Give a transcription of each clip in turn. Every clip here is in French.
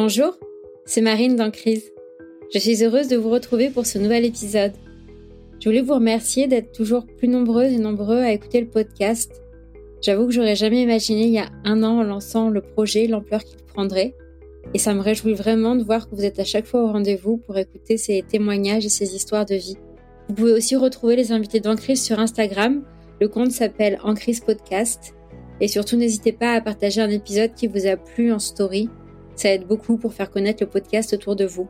Bonjour, c'est Marine dans Crise. Je suis heureuse de vous retrouver pour ce nouvel épisode. Je voulais vous remercier d'être toujours plus nombreuses et nombreux à écouter le podcast. J'avoue que j'aurais jamais imaginé il y a un an en lançant le projet l'ampleur qu'il prendrait. Et ça me réjouit vraiment de voir que vous êtes à chaque fois au rendez-vous pour écouter ces témoignages et ces histoires de vie. Vous pouvez aussi retrouver les invités d'Encrise sur Instagram. Le compte s'appelle Encrise Podcast. Et surtout, n'hésitez pas à partager un épisode qui vous a plu en story. Ça aide beaucoup pour faire connaître le podcast autour de vous.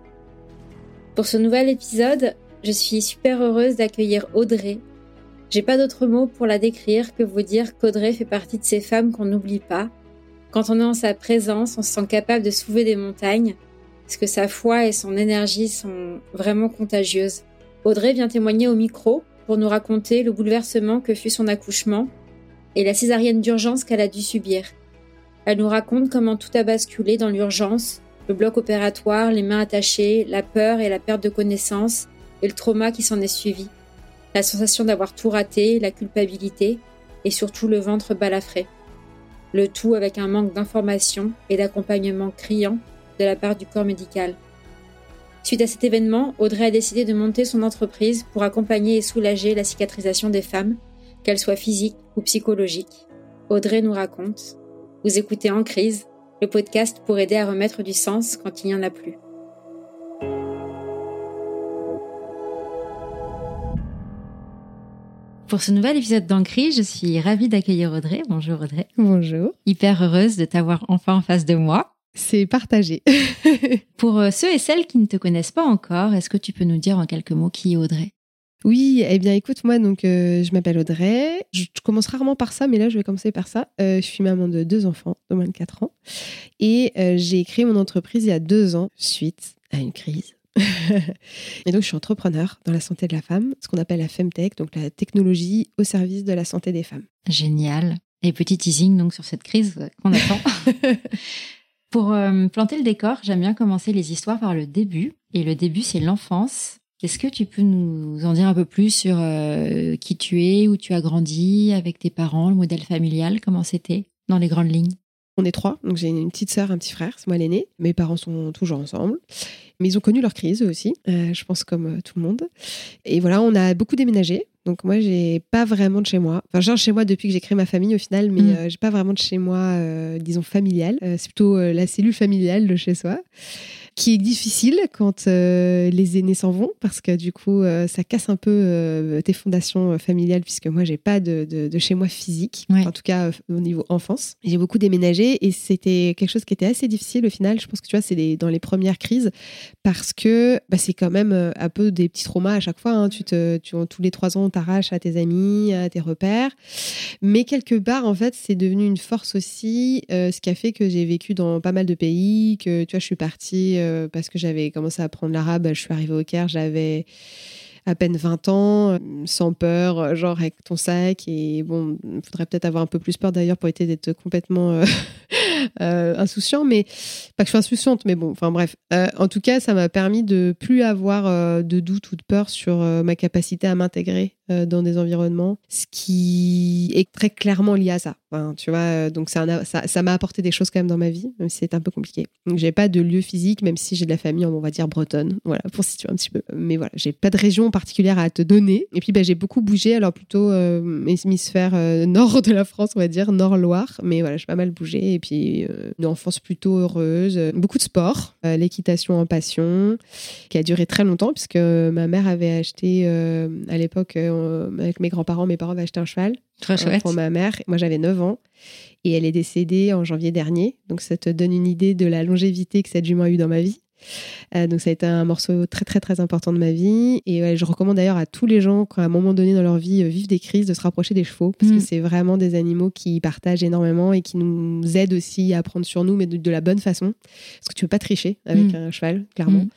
Pour ce nouvel épisode, je suis super heureuse d'accueillir Audrey. J'ai pas d'autre mot pour la décrire que vous dire qu'Audrey fait partie de ces femmes qu'on n'oublie pas. Quand on est en sa présence, on se sent capable de soulever des montagnes, parce que sa foi et son énergie sont vraiment contagieuses. Audrey vient témoigner au micro pour nous raconter le bouleversement que fut son accouchement et la césarienne d'urgence qu'elle a dû subir. Elle nous raconte comment tout a basculé dans l'urgence, le bloc opératoire, les mains attachées, la peur et la perte de connaissance, et le trauma qui s'en est suivi. La sensation d'avoir tout raté, la culpabilité, et surtout le ventre balafré. Le tout avec un manque d'information et d'accompagnement criant de la part du corps médical. Suite à cet événement, Audrey a décidé de monter son entreprise pour accompagner et soulager la cicatrisation des femmes, qu'elles soient physiques ou psychologiques. Audrey nous raconte. Vous écoutez En crise, le podcast pour aider à remettre du sens quand il n'y en a plus. Pour ce nouvel épisode d'Ancri, je suis ravie d'accueillir Audrey. Bonjour Audrey. Bonjour. Hyper heureuse de t'avoir enfin en face de moi. C'est partagé. Pour euh, ceux et celles qui ne te connaissent pas encore, est-ce que tu peux nous dire en quelques mots qui est Audrey? Oui, eh bien écoute, moi donc euh, je m'appelle Audrey. Je, commence rarement par ça, mais là je vais commencer par ça. Euh, je suis maman de deux enfants de moins de 4 ans et j'ai créé mon entreprise il y a deux ans suite à une crise et donc, je suis entrepreneur dans la santé de la femme, ce qu'on appelle la Femtech, donc la technologie au service de la santé des femmes. Génial. Et petit teasing donc sur cette crise qu'on attend. Pour euh, planter le décor, j'aime bien commencer les histoires par le début. Et le début, c'est l'enfance. Est-ce que tu peux nous en dire un peu plus sur euh, qui tu es, où tu as grandi, avec tes parents, le modèle familial, comment c'était dans les grandes lignes? On est trois, donc j'ai une petite sœur, un petit frère, c'est moi l'aîné. Mes parents sont toujours ensemble. Mais ils ont connu leur crise eux aussi, euh, je pense comme euh, tout le monde. Et voilà, on a beaucoup déménagé. Donc moi, j'ai pas vraiment de chez moi. Enfin, j'ai un chez moi depuis que j'ai créé ma famille au final, mais mm. euh, j'ai pas vraiment de chez moi, disons familial. c'est plutôt la cellule familiale de chez soi qui est difficile quand euh, les aînés s'en vont parce que du coup euh, ça casse un peu euh, tes fondations familiales puisque moi j'ai pas de, de, chez moi physique. En tout cas au niveau enfance. J'ai beaucoup déménagé et c'était quelque chose qui était assez difficile au final. Je pense que tu vois c'est dans les premières crises parce que bah, c'est quand même un peu des petits traumas à chaque fois hein. tu te tu, tous les trois ans t'arraches à tes amis à tes repères. Mais quelque part en fait c'est devenu une force aussi ce qui a fait que j'ai vécu dans pas mal de pays que tu vois je suis partie euh, parce que j'avais commencé à apprendre l'arabe. Je suis arrivée au Caire, j'avais à peine 20 ans, euh, sans peur, euh, genre avec ton sac. Et bon, il faudrait peut-être avoir un peu plus peur d'ailleurs pour éviter d'être complètement insouciant, mais pas que je sois insouciante, mais bon, enfin bref. en tout cas, ça m'a permis de plus avoir de doute ou de peur sur ma capacité à m'intégrer euh, dans des environnements, ce qui est très clairement lié à ça. tu vois, euh, donc ça, ça, m'a apporté des choses quand même dans ma vie, même si c'est un peu compliqué. Donc j'ai pas de lieu physique, même si j'ai de la famille, on va dire bretonne, voilà, pour situer un petit peu. Mais voilà, j'ai pas de région particulière à te donner. Et puis bah, j'ai beaucoup bougé, alors plutôt euh, hémisphère euh, nord de la France, on va dire, nord-Loire. Mais voilà, j'ai pas mal bougé. Et puis une enfance plutôt heureuse, beaucoup de sport, l'équitation en passion, qui a duré très longtemps, puisque ma mère avait acheté à l'époque euh, avec mes grands-parents. Mes parents avaient acheté un cheval euh, pour ma mère. Moi, j'avais 9 ans. Et elle est décédée en janvier dernier. Donc, ça te donne une idée de la longévité que cette jument a eu dans ma vie. Euh, donc ça a été un morceau très très très important de ma vie et je recommande d'ailleurs à tous les gens quand à un moment donné dans leur vie vivent des crises de se rapprocher des chevaux parce que mm. c'est vraiment des animaux qui partagent énormément et qui nous aident aussi à prendre sur nous mais de, la bonne façon parce que tu peux pas tricher avec mm. un cheval clairement mm.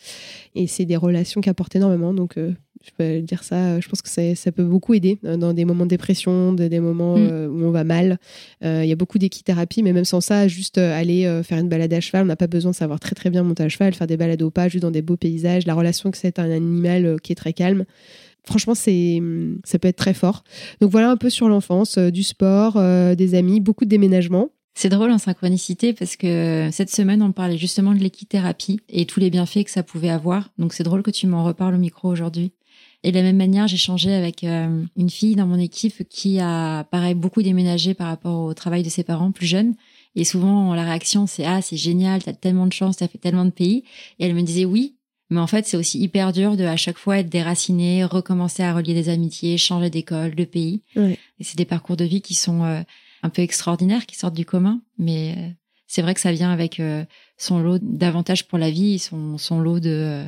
et c'est des relations qui apportent énormément donc je peux dire ça, je pense que ça peut beaucoup aider euh, dans des moments de dépression, des moments mm. euh, où on va mal. Euh, il y a beaucoup d'équithérapie, mais même sans ça, juste aller faire une balade à cheval, on n'a pas besoin de savoir très très bien monter à cheval, faire des balades au pas, juste dans des beaux paysages, la relation que c'est un animal qui est très calme. Franchement, c'est, ça peut être très fort. Donc voilà un peu sur l'enfance, du sport, des amis, beaucoup de déménagements. C'est drôle en synchronicité parce que cette semaine, on parlait justement de l'équithérapie et tous les bienfaits que ça pouvait avoir. Donc c'est drôle que tu m'en reparles au micro aujourd'hui. Et de la même manière, j'ai changé avec euh, une fille dans mon équipe qui a, pareil, beaucoup déménagé par rapport au travail de ses parents plus jeunes. Et souvent, la réaction, c'est ah, c'est génial, t'as tellement de chance, t'as fait tellement de pays. Et elle me disait oui, mais en fait, c'est aussi hyper dur de à chaque fois être déraciné, recommencer à relier des amitiés, changer d'école, de pays. Et c'est des parcours de vie qui sont euh, un peu extraordinaires, qui sortent du commun. Mais euh, c'est vrai que ça vient avec son lot d'avantages pour la vie, son, son lot de.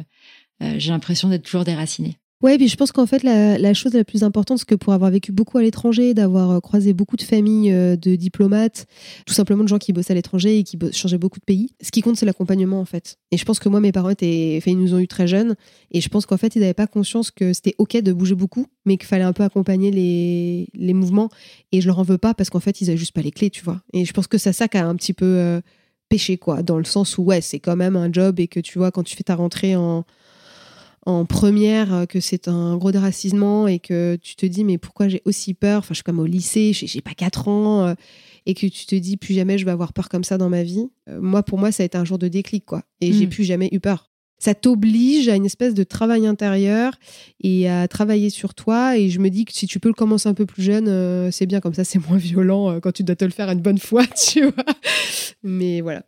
j'ai l'impression d'être toujours déraciné. Ouais, puis je pense qu'en fait, la, chose la plus importante, c'est que pour avoir vécu beaucoup à l'étranger, d'avoir euh, croisé beaucoup de familles euh, de diplomates, tout simplement de gens qui bossent à l'étranger et qui changeaient beaucoup de pays, ce qui compte, c'est l'accompagnement, en fait. Et je pense que moi, mes parents étaient, ils nous ont eu très jeunes, et je pense qu'en fait, ils n'avaient pas conscience que c'était OK de bouger beaucoup, mais qu'il fallait un peu accompagner les, mouvements. Et je leur en veux pas parce qu'en fait, ils avaient juste pas les clés, tu vois. Et je pense que c'est ça qui a un petit peu euh, péché, quoi, dans le sens où, ouais, c'est quand même un job et que tu vois, quand tu fais ta rentrée en en première euh, que c'est un gros déracisement et que tu te dis mais pourquoi j'ai aussi peur? Enfin, je suis comme au lycée, j'ai pas 4 ans euh, et que tu te dis plus jamais je vais avoir peur comme ça dans ma vie. Euh, moi, pour moi, ça a été un jour de déclic quoi. Et j'ai mm. plus jamais eu peur. Ça t'oblige à une espèce de travail intérieur et à travailler sur toi. Et je me dis que si tu peux le commencer un peu plus jeune, c'est bien comme ça, c'est moins violent quand tu dois te le faire une bonne fois, tu vois. Mais voilà.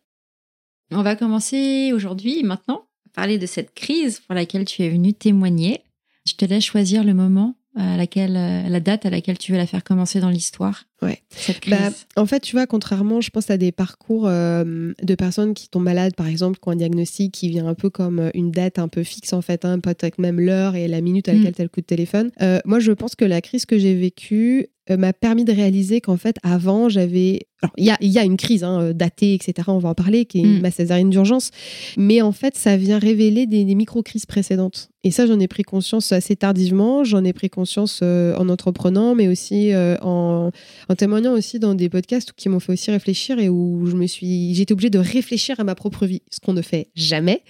On va commencer aujourd'hui, maintenant, parler de cette crise pour laquelle tu es venu témoigner. Je te laisse choisir le moment à laquelle, euh, la date à laquelle tu veux la faire commencer dans l'histoire. Ouais. Bah, en fait, tu vois, contrairement, je pense à des parcours euh, de personnes qui tombent malades, par exemple, qui ont un diagnostic qui vient un peu comme euh, une date un peu fixe, en fait, hein, peut-être même l'heure et la minute à laquelle mm. tu as le coup de téléphone. moi, je pense que la crise que j'ai vécue, euh, m'a permis de réaliser qu'en fait, avant, j'avais. Alors, il y a, y a, une crise hein, euh, datée, etc., on va en parler, qui est mm. ma césarienne d'urgence. Mais en fait, ça vient révéler des, micro-crises précédentes. Et ça, j'en ai pris conscience assez tardivement. J'en ai pris conscience euh, en entreprenant, mais aussi en, en, témoignant aussi dans des podcasts qui m'ont fait aussi réfléchir et où je me suis. J'étais obligée de réfléchir à ma propre vie, ce qu'on ne fait jamais.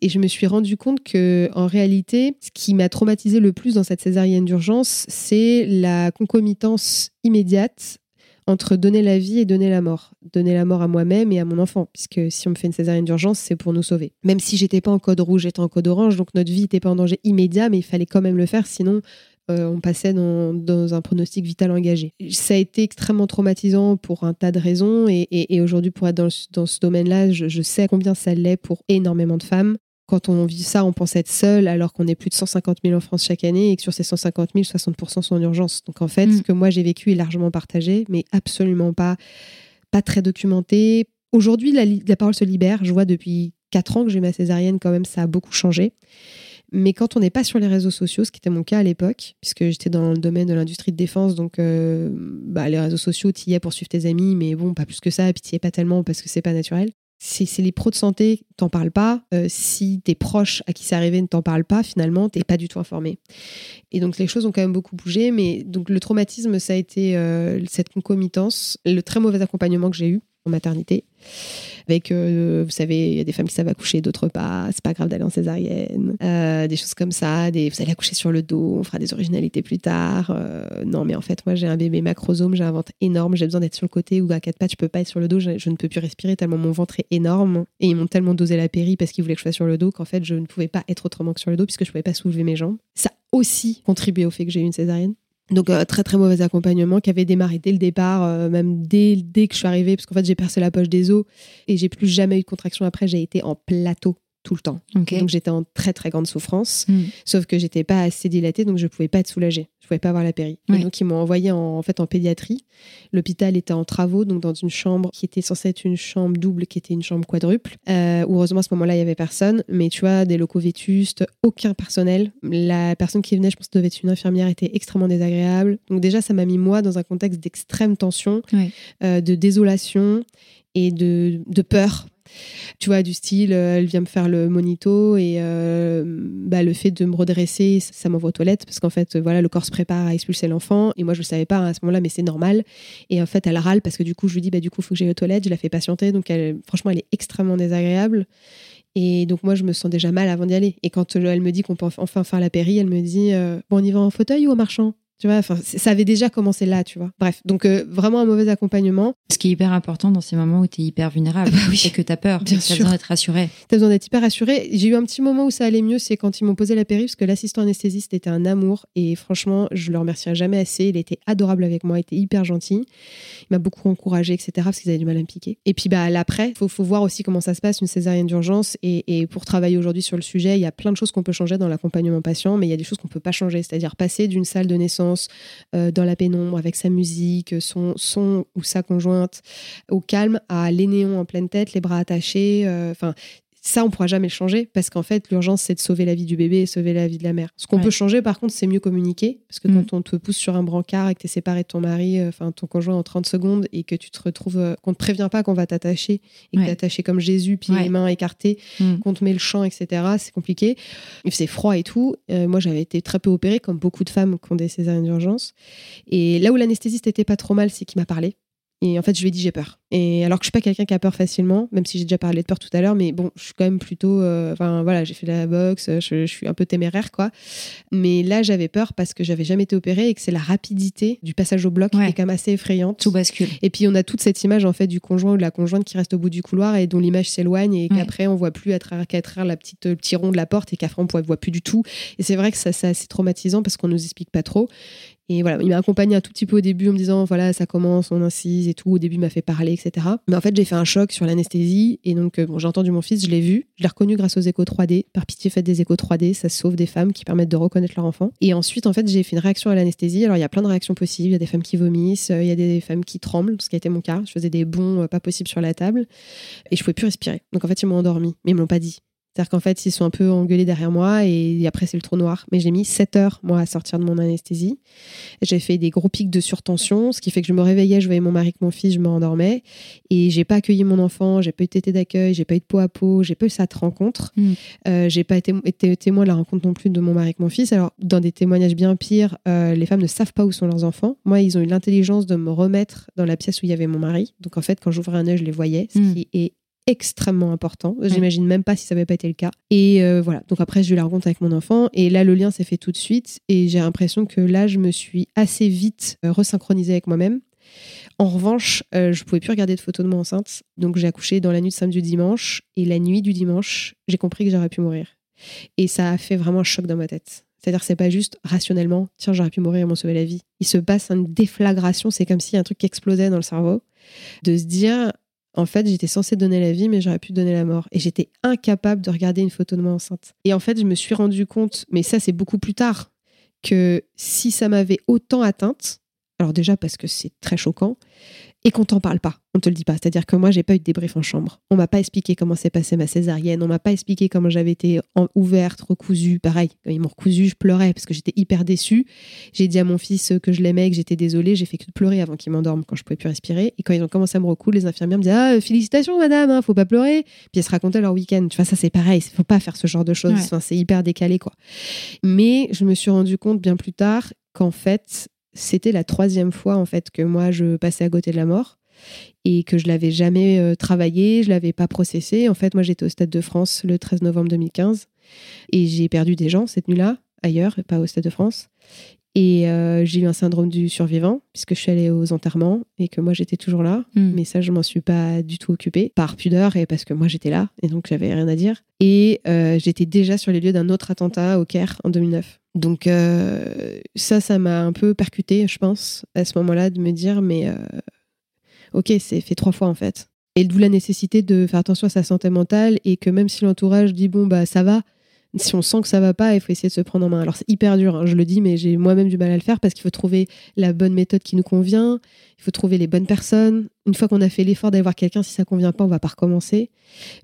Et je me suis rendu compte que, en réalité, ce qui m'a traumatisé le plus dans cette césarienne d'urgence, c'est la concomitance immédiate entre donner la vie et donner la mort. Donner la mort à moi-même et à mon enfant, puisque si on me fait une césarienne d'urgence, c'est pour nous sauver. Même si j'étais pas en code rouge, j'étais en code orange, donc notre vie n'était pas en danger immédiat, mais il fallait quand même le faire, sinon euh, on passait dans, un pronostic vital engagé. Ça a été extrêmement traumatisant pour un tas de raisons, et, aujourd'hui, pour être dans, ce domaine-là, je, je sais combien ça l'est pour énormément de femmes. Quand on vit ça, on pense être seul, alors qu'on est plus de 150 000 en France chaque année et que sur ces 150 000, 60% sont en urgence. Donc en fait, mm. ce que moi j'ai vécu est largement partagé, mais absolument pas, pas très documenté. Aujourd'hui, la, parole se libère. Je vois depuis 4 ans que j'ai ma césarienne, quand même, ça a beaucoup changé. Mais quand on n'est pas sur les réseaux sociaux, ce qui était mon cas à l'époque, puisque j'étais dans le domaine de l'industrie de défense, donc euh, bah, les réseaux sociaux, tu y es pour suivre tes amis, mais bon, pas plus que ça, et puis tu y es pas tellement parce que c'est pas naturel c'est les pros de santé, t'en parles pas. Euh, si tes proches à qui c'est arrivé ne t'en parlent pas, finalement, t'es pas du tout informé. Et donc les choses ont quand même beaucoup bougé, mais donc le traumatisme, ça a été euh, cette concomitance, le très mauvais accompagnement que j'ai eu en maternité. Avec, euh, vous savez, il y a des femmes qui savent accoucher, d'autres pas. C'est pas grave d'aller en césarienne. Euh, des choses comme ça. Des, vous allez accoucher sur le dos, on fera des originalités plus tard. Euh, non, mais en fait, moi, j'ai un bébé macrosome, j'ai un ventre énorme, j'ai besoin d'être sur le côté ou à quatre pattes, je peux pas être sur le dos, je, ne peux plus respirer tellement mon ventre est énorme. Et ils m'ont tellement dosé la péri parce qu'ils voulaient que je sois sur le dos qu'en fait, je ne pouvais pas être autrement que sur le dos puisque je pouvais pas soulever mes jambes. Ça aussi contribué au fait que j'ai eu une césarienne. Donc euh, très très mauvais accompagnement qui avait démarré dès le départ, euh, même dès, dès que je suis arrivée, parce qu'en fait j'ai percé la poche des os et j'ai plus jamais eu de contraction. Après, j'ai été en plateau tout le temps. Donc j'étais en très très grande souffrance, hmm. sauf que j'étais pas assez dilatée, donc je pouvais pas être soulagée. Je pouvais pas avoir la péri. Et donc ils m'ont envoyé en, fait en pédiatrie. L'hôpital était en travaux, donc dans une chambre qui était censée être une chambre double, qui était une chambre quadruple. Euh, heureusement à ce moment-là il y avait personne, mais tu vois des locaux vétustes, aucun personnel. La personne qui venait, je pense que devait être une infirmière, était extrêmement désagréable. Donc déjà ça m'a mis moi dans un contexte d'extrême tension, euh, de désolation et de, de peur tu vois, du style, euh, elle vient me faire le monito et euh, bah, le fait de me redresser, ça m'envoie aux toilettes parce qu'en fait, voilà, le corps se prépare à expulser l'enfant et moi, je le savais pas à ce moment-là, mais c'est normal. Et en fait, elle râle parce que du coup, je lui dis, bah, du coup, il faut que j'aille aux toilettes. Je la fais patienter. Donc, franchement, elle est extrêmement désagréable. Et donc, moi, je me sens déjà mal avant d'y aller. Et quand elle me dit qu'on peut enfin faire la péri, elle me dit, euh, bon, on y va en fauteuil ou en marchant? Tu vois, ça avait déjà commencé là, tu vois. Bref, donc euh, vraiment un mauvais accompagnement. Ce qui est hyper important dans ces moments où tu es hyper vulnérable bah oui. et que tu as peur. Bien Tu as besoin d'être rassuré. T'as besoin d'être hyper rassuré. J'ai eu un petit moment où ça allait mieux, c'est quand ils m'ont posé la péri, parce que l'assistant anesthésiste était un amour. Et franchement, je le remercierai jamais assez. Il était adorable avec moi, il était hyper gentil. Il m'a beaucoup encouragé, etc., parce qu'ils avaient du mal à me piquer. Et puis, bah, l'après, faut, faut voir aussi comment ça se passe, une césarienne d'urgence. Et, et pour travailler aujourd'hui sur le sujet, il y a plein de choses qu'on peut changer dans l'accompagnement patient, mais il y a des choses qu'on peut pas changer. C'est-à-dire passer d'une salle de naissance euh, dans la pénombre avec sa musique, son, son ou sa conjointe au calme à les néons en pleine tête, les bras attachés. euh, Enfin, ça, on pourra jamais le changer parce qu'en fait, l'urgence, c'est de sauver la vie du bébé et sauver la vie de la mère. Ce qu'on Ouais. peut changer, par contre, c'est mieux communiquer parce que Mm. quand on te pousse sur un brancard et que tu es séparé de ton mari, euh, enfin ton conjoint en 30 secondes et que tu te retrouves, euh, qu'on te prévient pas qu'on va t'attacher et que Ouais. t'es attaché comme Jésus, pieds Ouais. et mains écartés, Mm. qu'on te met le champ, etc. C'est compliqué. Il faisait froid et tout. Euh, moi, j'avais été très peu opérée, comme beaucoup de femmes qui ont des césariennes d'urgence. Et là où l'anesthésiste était pas trop mal, c'est qu'il m'a parlé. Et en fait, je lui ai dit j'ai peur. Et alors que je suis pas quelqu'un qui a peur facilement, même si j'ai déjà parlé de peur tout à l'heure, mais bon, je suis quand même plutôt. euh, Enfin voilà, j'ai fait de la boxe, je, je suis un peu téméraire quoi. Mais là, j'avais peur parce que j'avais jamais été opérée et que c'est la rapidité du passage au bloc qui est quand même assez effrayante. Tout bascule. Et puis on a toute cette image en fait du conjoint ou de la conjointe qui reste au bout du couloir et dont l'image s'éloigne et Ouais. qu'après on voit plus à travers, qu'à travers la petite le petit rond de la porte et qu'après on ne voit plus du tout. Et c'est vrai que ça c'est assez traumatisant parce qu'on nous explique pas trop. Et voilà, il m'a accompagné un tout petit peu au début en me disant voilà ça commence, on incise et tout. Au début il m'a fait parler etc. Mais en fait j'ai fait un choc sur l'anesthésie et donc euh, bon j'ai entendu mon fils, je l'ai vu, je l'ai reconnu grâce aux échos 3D. Par pitié faites des échos 3D, ça sauve des femmes qui permettent de reconnaître leur enfant. Et ensuite en fait j'ai fait une réaction à l'anesthésie. Alors il y a plein de réactions possibles, il y a des femmes qui vomissent, euh, il y a des femmes qui tremblent, ce qui a été mon cas. Je faisais des bonds euh, pas possibles sur la table et je pouvais plus respirer. Donc en fait ils m'ont endormi, mais ils me l'ont pas dit. C'est-à-dire qu'en fait, ils sont un peu engueulés derrière moi et après, c'est le trou noir. Mais j'ai mis 7 heures, moi, à sortir de mon anesthésie. J'ai fait des gros pics de surtension, ce qui fait que je me réveillais, je voyais mon mari que mon fils, je me rendormais. Et j'ai pas accueilli mon enfant, j'ai pas eu de tété d'accueil, j'ai pas eu de peau à peau, j'ai pas eu cette rencontre. Mm. Euh, j'ai pas été, été témoin de la rencontre non plus de mon mari que mon fils. Alors, dans des témoignages bien pires, euh, les femmes ne savent pas où sont leurs enfants. Moi, ils ont eu l'intelligence de me remettre dans la pièce où il y avait mon mari. Donc, en fait, quand j'ouvrais un œil, je les voyais, ce Mm. qui est extrêmement important. J'imagine même pas si ça n'avait pas été le cas. Et euh, voilà, donc après j'ai eu la rencontre avec mon enfant et là le lien s'est fait tout de suite et j'ai l'impression que là je me suis assez vite euh, resynchronisée avec moi-même. En revanche, euh, je pouvais plus regarder de photos de moi enceinte, donc j'ai accouché dans la nuit de samedi au dimanche et la nuit du dimanche, j'ai compris que j'aurais pu mourir. Et ça a fait vraiment un choc dans ma tête. C'est-à-dire c'est pas juste rationnellement, tiens, j'aurais pu mourir et m'en sauver la vie. Il se passe une déflagration, c'est comme a un truc explosait dans le cerveau, de se dire, en fait, j'étais censée donner la vie, mais j'aurais pu donner la mort. Et j'étais incapable de regarder une photo de moi enceinte. Et en fait, je me suis rendu compte, mais ça, c'est beaucoup plus tard, que si ça m'avait autant atteinte, alors déjà parce que c'est très choquant, et qu'on t'en parle pas, on te le dit pas. C'est-à-dire que moi, j'ai pas eu de débrief en chambre. On m'a pas expliqué comment s'est passée ma césarienne. On m'a pas expliqué comment j'avais été en- ouverte, recousue. Pareil, quand ils m'ont recousue, je pleurais parce que j'étais hyper déçue. J'ai dit à mon fils que je l'aimais, que j'étais désolée. J'ai fait que de pleurer avant qu'il m'endorme quand je pouvais plus respirer. Et quand ils ont commencé à me recoudre, les infirmières me disaient ah félicitations madame, hein, faut pas pleurer. Puis elles se racontaient leur week-end. Tu vois ça c'est pareil. Faut pas faire ce genre de choses. Ouais. Enfin, c'est hyper décalé quoi. Mais je me suis rendu compte bien plus tard qu'en fait c'était la troisième fois en fait que moi je passais à côté de la mort et que je l'avais jamais euh, travaillé, je l'avais pas processé. En fait, moi j'étais au Stade de France le 13 novembre 2015 et j'ai perdu des gens cette nuit-là ailleurs, pas au Stade de France. Et euh, j'ai eu un syndrome du survivant puisque je suis allée aux enterrements et que moi j'étais toujours là. Mm. Mais ça, je m'en suis pas du tout occupée par pudeur et parce que moi j'étais là et donc j'avais rien à dire. Et euh, j'étais déjà sur les lieux d'un autre attentat au Caire en 2009. Donc euh, ça, ça m'a un peu percuté, je pense, à ce moment-là, de me dire mais ok, c'est fait trois fois en fait. Et d'où la nécessité de faire attention à sa santé mentale et que même si l'entourage dit bon bah ça va, si on sent que ça va pas, il faut essayer de se prendre en main. Alors c'est hyper dur, hein, je le dis, mais j'ai moi-même du mal à le faire parce qu'il faut trouver la bonne méthode qui nous convient, il faut trouver les bonnes personnes. Une fois qu'on a fait l'effort d'aller voir quelqu'un, si ça convient pas, on va pas recommencer.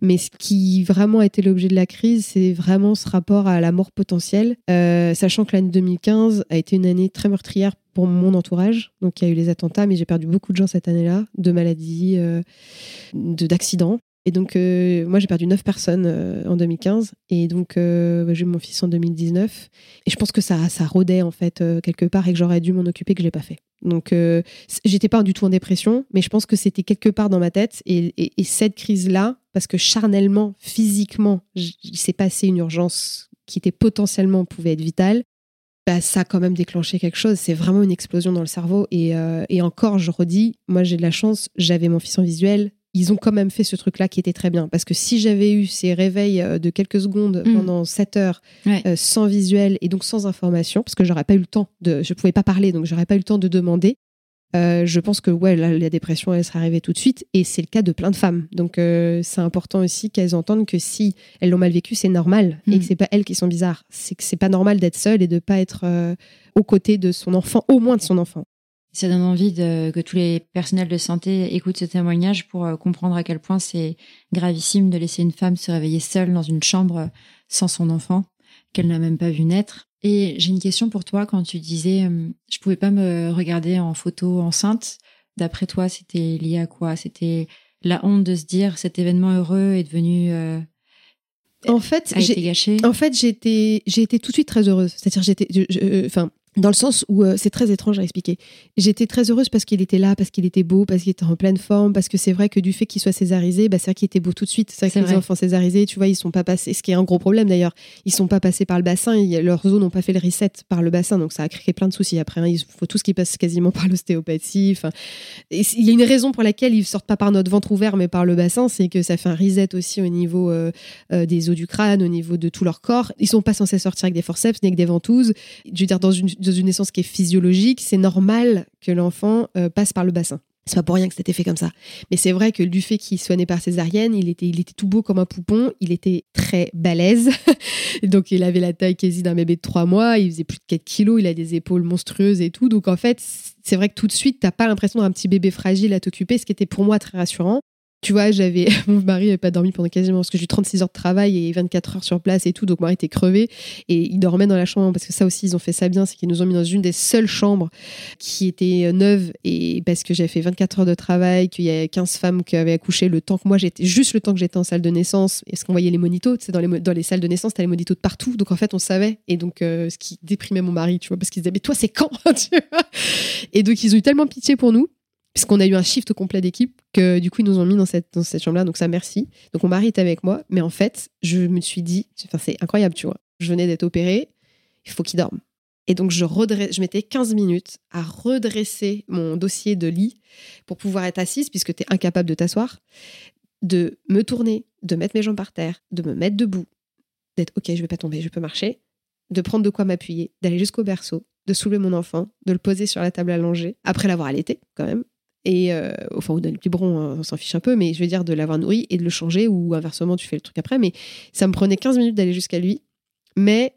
Mais ce qui vraiment a été l'objet de la crise, c'est vraiment ce rapport à la mort potentielle, Euh, sachant que l'année 2015 a été une année très meurtrière pour mon entourage. Donc il y a eu les attentats, mais j'ai perdu beaucoup de gens cette année-là, de maladies, euh, de d'accidents. Et donc, euh, moi, j'ai perdu 9 personnes euh, en 2015. Et donc, euh, j'ai eu mon fils en 2019. Et je pense que ça, ça rôdait, en fait, quelque part et que j'aurais dû m'en occuper, que je l'ai pas fait. Donc, j'étais pas du tout en dépression, mais je pense que c'était quelque part dans ma tête. Et, et- et cette crise-là, parce que charnellement, physiquement, il s'est passé une urgence qui était potentiellement, pouvait être vitale, bah, ça a quand même déclenché quelque chose. C'est vraiment une explosion dans le cerveau. Et encore, je redis, moi j'ai de la chance, j'avais mon fils en visuel. Ils ont quand même fait ce truc-là qui était très bien. Parce que si j'avais eu ces réveils euh, de quelques secondes Mm. pendant 7 heures Ouais. euh, sans visuel et donc sans information, parce que j'aurais pas eu le temps de, je pouvais pas parler, donc j'aurais pas eu le temps de demander. euh, je pense que ouais, la, la dépression, elle serait arrivée tout de suite, et c'est le cas de plein de femmes. Donc euh, c'est important aussi qu'elles entendent que si elles l'ont mal vécu, c'est normal, Mm. et que c'est pas elles qui sont bizarres. C'est que c'est pas normal d'être seule et de pas être aux côtés de son enfant, au moins de son enfant. Ça donne envie de, que tous les personnels de santé écoutent ce témoignage pour euh, comprendre à quel point c'est gravissime de laisser une femme se réveiller seule dans une chambre sans son enfant, qu'elle n'a même pas vu naître. Et j'ai une question pour toi quand tu disais euh, je pouvais pas me regarder en photo enceinte. D'après toi, c'était lié à quoi? C'était la honte de se dire cet événement heureux est devenu euh, En fait, a été j'ai- gâché? En fait, j'ai été, j'ai été tout de suite très heureuse. C'est-à-dire, j'étais, enfin, dans le sens où euh, c'est très étrange à expliquer. J'étais très heureuse parce qu'il était là, parce qu'il était beau, parce qu'il était en pleine forme, parce que c'est vrai que du fait qu'il soit césarisé, bah, c'est vrai qu'il était beau tout de suite. C'est vrai que les enfants césarisés, tu vois, ils sont pas passés, ce qui est un gros problème d'ailleurs. Ils sont pas passés par le bassin, leurs os n'ont pas fait le reset par le bassin, donc ça a créé plein de soucis. Après, hein, il faut tout ce qui passe quasiment par l'ostéopathie. Il y a une raison pour laquelle ils sortent pas par notre ventre ouvert, mais par le bassin, c'est que ça fait un reset aussi au niveau euh, euh, des os du crâne, au niveau de tout leur corps. Ils sont pas censés sortir avec des forceps ni avec des ventouses. Je veux dire, dans une, dans une naissance qui est physiologique, c'est normal que l'enfant euh, passe par le bassin. C'est pas pour rien que c'était fait comme ça. Mais c'est vrai que du fait qu'il soit né par césarienne, il était, il était tout beau comme un poupon, il était très balèze. Donc il avait la taille quasi d'un bébé de 3 mois, il faisait plus de 4 kilos, il a des épaules monstrueuses et tout. Donc en fait, c'est vrai que tout de suite, t'as pas l'impression d'un petit bébé fragile à t'occuper, ce qui était pour moi très rassurant. Tu vois, j'avais mon mari n'avait pas dormi pendant quasiment parce que j'ai eu 36 heures de travail et 24 heures sur place et tout, donc mon mari était crevé et il dormait dans la chambre parce que ça aussi ils ont fait ça bien, c'est qu'ils nous ont mis dans une des seules chambres qui était euh, neuve et parce que j'avais fait 24 heures de travail, qu'il y a 15 femmes qui avaient accouché le temps que moi j'étais juste le temps que j'étais en salle de naissance et ce qu'on voyait les monitos, c'est dans les dans les salles de naissance, t'as les monitos de partout, donc en fait on savait et donc euh, ce qui déprimait mon mari, tu vois, parce qu'il disait mais toi c'est quand, et donc ils ont eu tellement pitié pour nous puisqu'on a eu un shift complet d'équipe que du coup ils nous ont mis dans cette, dans cette chambre-là, donc ça merci. Donc mon mari était avec moi, mais en fait je me suis dit, c'est incroyable, tu vois, je venais d'être opérée, il faut qu'il dorme. Et donc je redresse, je mettais 15 minutes à redresser mon dossier de lit pour pouvoir être assise puisque tu es incapable de t'asseoir, de me tourner, de mettre mes jambes par terre, de me mettre debout, d'être ok, je vais pas tomber, je peux marcher, de prendre de quoi m'appuyer, d'aller jusqu'au berceau, de soulever mon enfant, de le poser sur la table allongée, après l'avoir allaité quand même, et euh, enfin ou donner le biberon, hein, on s'en fiche un peu, mais je veux dire de l'avoir nourri et de le changer ou inversement tu fais le truc après, mais ça me prenait 15 minutes d'aller jusqu'à lui, mais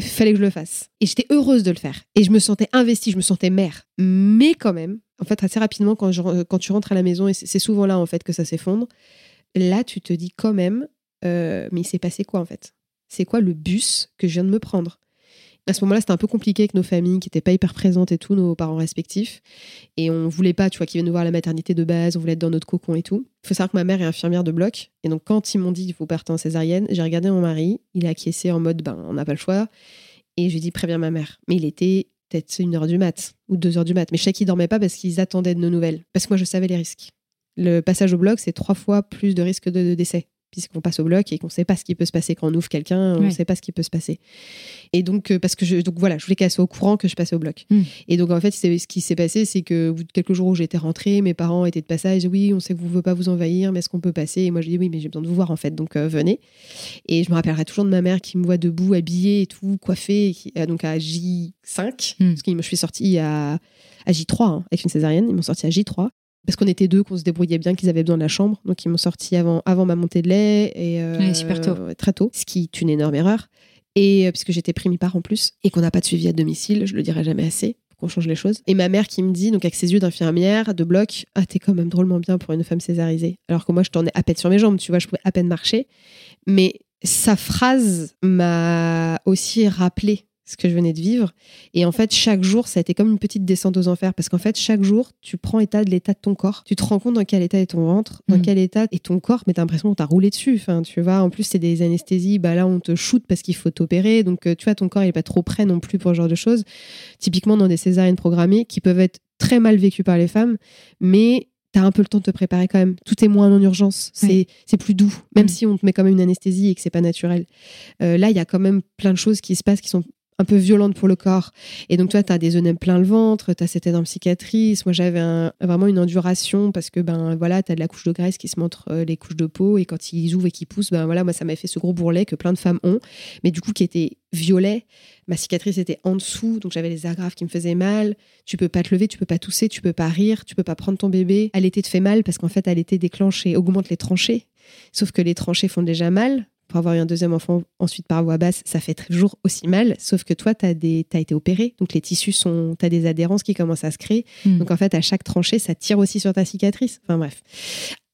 fallait que je le fasse. Et j'étais heureuse de le faire. Et je me sentais investie, je me sentais mère. Mais quand même, en fait, assez rapidement, quand, tu rentres à la maison, et c'est c'est souvent là, en fait, que ça s'effondre, là, tu te dis quand même, euh, mais il s'est passé quoi, en fait? C'est quoi le bus que je viens de me prendre? À ce moment-là, c'était un peu compliqué avec nos familles qui n'étaient pas hyper présentes et tout, nos parents respectifs. Et on voulait pas, tu vois, qu'ils viennent nous voir à la maternité de base, on voulait être dans notre cocon et tout. Il faut savoir que ma mère est infirmière de bloc. Et donc, quand ils m'ont dit qu'il faut partir en césarienne, j'ai regardé mon mari, il a acquiescé en mode, ben, on n'a pas le choix. Et je lui ai dit, préviens ma mère. Mais il était peut-être une heure du mat ou deux heures du mat. Mais je sais qu'ils dormaient pas parce qu'ils attendaient de nos nouvelles. Parce que moi, je savais les risques. Le passage au bloc, c'est trois fois plus de risques de décès. Puisqu'on passe au bloc et qu'on ne sait pas ce qui peut se passer quand on ouvre quelqu'un, on ne sait pas ce qui peut se passer. Et donc, euh, parce que je, donc voilà, je voulais qu'elle soit au courant que je passais au bloc. Mm. Et donc, en fait, ce qui s'est passé, c'est que au bout de quelques jours où j'étais rentrée, mes parents étaient de passage. Oui, on sait que vous ne voulez pas vous envahir, mais est-ce qu'on peut passer? Et moi, je dis oui, mais j'ai besoin de vous voir, en fait. Donc, euh, venez. Et je me rappellerai toujours de ma mère qui me voit debout, habillée et tout, coiffée, et qui- euh, donc à J5, Mm. parce que je suis sortie à, à J3 hein, avec une césarienne. Ils m'ont sortie à J3 parce qu'on était deux, qu'on se débrouillait bien, qu'ils avaient besoin de la chambre. Donc ils m'ont sorti avant, avant ma montée de lait et euh, Ouais, super tôt. très tôt, ce qui est une énorme erreur. Et euh, puisque j'étais primipare en plus et qu'on n'a pas de suivi à domicile, je le dirai jamais assez pour qu'on change les choses. Et ma mère qui me dit, donc avec ses yeux d'infirmière, de bloc, ah t'es quand même drôlement bien pour une femme césarisée. Alors que moi je tournais à peine sur mes jambes, tu vois, je pouvais à peine marcher. Mais sa phrase m'a aussi rappelé ce que je venais de vivre. Et en fait, chaque jour, ça a été comme une petite descente aux enfers. Parce qu'en fait, chaque jour, tu prends état de l'état de ton corps. Tu te rends compte dans quel état est ton ventre, dans Mm. quel état est ton corps, mais t'as l'impression qu'on t'a roulé dessus. Enfin, tu vois, en plus, c'est des anesthésies. Bah là, on te shoot parce qu'il faut t'opérer. Donc, euh, tu vois, ton corps, il est pas trop prêt non plus pour ce genre de choses. Typiquement, dans des césariennes programmées qui peuvent être très mal vécues par les femmes, mais T'as un peu le temps de te préparer quand même. Tout est moins en urgence. C'est Ouais. plus doux, même Mm. si on te met quand même une anesthésie et que c'est pas naturel. Euh, là, il y a quand même plein de choses qui se passent qui sont un peu violente pour le corps. Et donc, toi, tu as des œdèmes plein le ventre, tu as cette énorme cicatrice. Moi, j'avais vraiment une enduration parce que, ben voilà, tu as de la couche de graisse qui se montre euh, les couches de peau. Et quand ils ouvrent et qu'ils poussent, ben voilà, moi, ça m'a fait ce gros bourrelet que plein de femmes ont, mais du coup, qui était violet. Ma cicatrice était en dessous, donc j'avais les agrafes qui me faisaient mal. Tu peux pas te lever, tu peux pas tousser, tu peux pas rire, tu peux pas prendre ton bébé. Allaiter te fait mal parce qu'en fait, allaiter déclenche et augmente les tranchées. Sauf que les tranchées font déjà mal pour avoir eu un deuxième enfant ensuite par voie basse, ça fait toujours aussi mal, sauf que toi, tu as, as, été opéré, donc les tissus sont, tu as des adhérences qui commencent à se créer. Hmm. Donc en fait, à chaque tranchée, ça tire aussi sur ta cicatrice. Enfin bref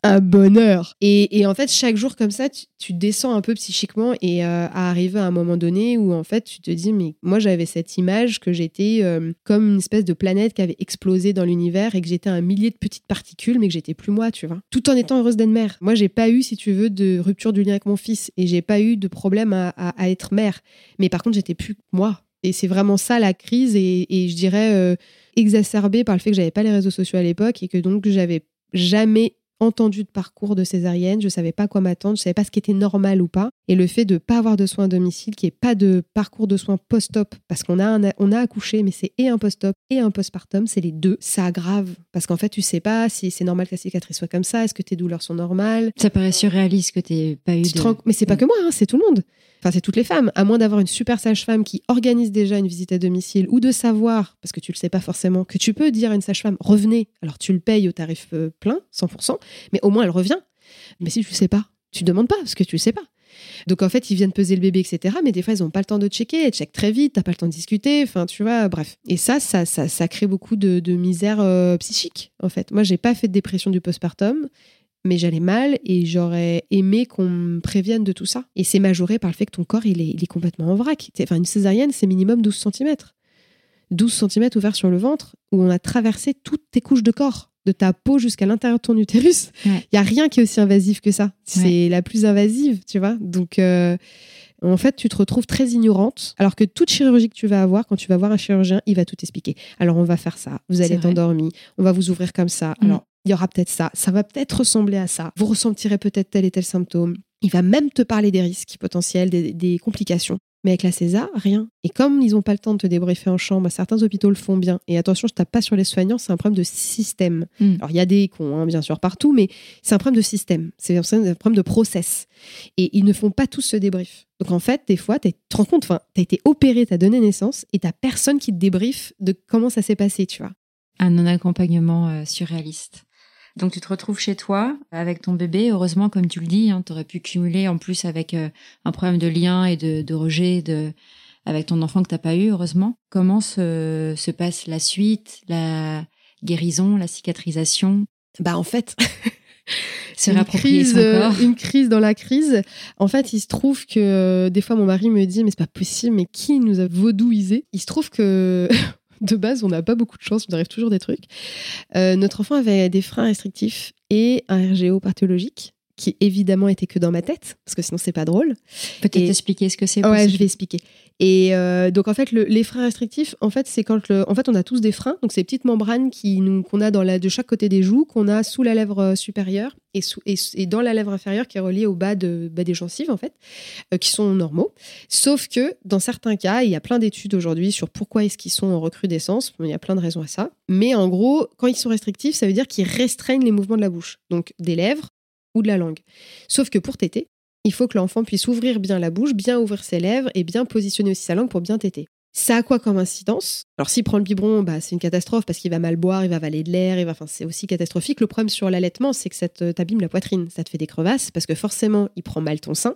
un bonheur. Et, en fait, chaque jour comme ça, tu, descends un peu psychiquement et euh, à arriver à un moment donné où en fait, tu te dis, mais moi j'avais cette image que j'étais euh, comme une espèce de planète qui avait explosé dans l'univers et que j'étais un millier de petites particules, mais que j'étais plus moi, tu vois. Tout en étant heureuse d'être mère. Moi, j'ai pas eu, si tu veux, de rupture du lien avec mon fils et j'ai pas eu de problème à, être mère. Mais par contre, j'étais plus moi. Et c'est vraiment ça la crise et, je dirais euh, exacerbée par le fait que j'avais pas les réseaux sociaux à l'époque et que donc j'avais jamais entendu de parcours de césarienne, je savais pas quoi m'attendre, je savais pas ce qui était normal ou pas. Et le fait de pas avoir de soins à domicile, qui est pas de parcours de soins post-op, parce qu'on a, on a accouché, mais c'est et un post-op et un postpartum, c'est les deux, ça aggrave. Parce qu'en fait, tu sais pas si c'est normal que la cicatrice soit comme ça, est-ce que tes douleurs sont normales? Ça paraît surréaliste que tu pas eu de... Mais c'est pas que moi, hein, c'est tout le monde. Enfin, c'est toutes les femmes, à moins d'avoir une super sage-femme qui organise déjà une visite à domicile ou de savoir, parce que tu le sais pas forcément, que tu peux dire à une sage-femme revenez, alors tu le payes au tarif euh, plein, 100%, mais au moins elle revient. Mais si tu le sais pas, tu demandes pas parce que tu le sais pas. Donc en fait, ils viennent peser le bébé, etc. Mais des fois, ils n'ont pas le temps de checker, ils checkent très vite, t'as pas le temps de discuter, enfin tu vois, bref. Et ça, ça, ça, crée beaucoup de, misère euh, psychique, en fait. Moi, j'ai pas fait de dépression du postpartum mais j'allais mal et j'aurais aimé qu'on me prévienne de tout ça. Et c'est majoré par le fait que ton corps, il est, il est complètement en vrac. Enfin, une césarienne, c'est minimum 12 cm. 12 cm ouverts sur le ventre, où on a traversé toutes tes couches de corps, de ta peau jusqu'à l'intérieur de ton utérus. Il y n'y a rien qui est aussi invasif que ça. C'est la plus invasive, tu vois. Donc, euh, en fait, tu te retrouves très ignorante, alors que toute chirurgie que tu vas avoir, quand tu vas voir un chirurgien, il va tout expliquer. Alors, on va faire ça, vous allez être endormi, on va vous ouvrir comme ça. Mm. Alors, il y aura peut-être ça, ça va peut-être ressembler à ça, vous ressentirez peut-être tel et tel symptôme. Il va même te parler des risques potentiels, des, complications. Mais avec la César, rien. Et comme ils n'ont pas le temps de te débriefer en chambre, certains hôpitaux le font bien. Et attention, je tape pas sur les soignants, c'est un problème de système. Hmm. Alors il y a des cons, hein, bien sûr, partout, mais c'est un problème de système. C'est un problème de process. Et ils ne font pas tous ce débrief. Donc en fait, des fois, tu te rends compte, tu as été opéré, tu as donné naissance, et tu personne qui te débriefe de comment ça s'est passé, tu vois. Un non-accompagnement euh, surréaliste. Donc tu te retrouves chez toi avec ton bébé. Heureusement, comme tu le dis, hein, tu aurais pu cumuler en plus avec euh, un problème de lien et de, rejet de, avec ton enfant que tu n'as pas eu, heureusement. Comment se, se passe la suite, la guérison, la cicatrisation? Bah en fait... C'est une crise, une crise dans la crise. En fait, il se trouve que euh, des fois mon mari me dit mais c'est pas possible, mais qui nous a vaudouisé Il se trouve que de base, on n'a pas beaucoup de chance, on arrive toujours des trucs. Euh, notre enfant avait des freins restrictifs et un RGO pathologique qui évidemment était que dans ma tête, parce que sinon c'est pas drôle. Peut-être expliquer ce que c'est. Ouais, je vais expliquer. Et euh, donc en fait, les freins restrictifs, en fait, c'est quand le, en fait on a tous des freins, donc ces petites membranes qui nous qu'on a dans la de chaque côté des joues, qu'on a sous la lèvre supérieure et, sous, et, dans la lèvre inférieure qui est reliée au bas de bas des gencives en fait, euh, qui sont normaux. Sauf que dans certains cas, il y a plein d'études aujourd'hui sur pourquoi est-ce qu'ils sont en recrudescence. Il y a plein de raisons à ça. Mais en gros, quand ils sont restrictifs, ça veut dire qu'ils restreignent les mouvements de la bouche, donc des lèvres ou de la langue. Sauf que pour téter, il faut que l'enfant puisse ouvrir bien la bouche, bien ouvrir ses lèvres et bien positionner aussi sa langue pour bien téter. Ça a quoi comme incidence? Alors s'il prend le biberon, bah, c'est une catastrophe parce qu'il va mal boire, il va avaler de l'air, va... enfin, c'est aussi catastrophique. Le problème sur l'allaitement, c'est que ça t'abîme la poitrine, ça te fait des crevasses parce que forcément, il prend mal ton sein.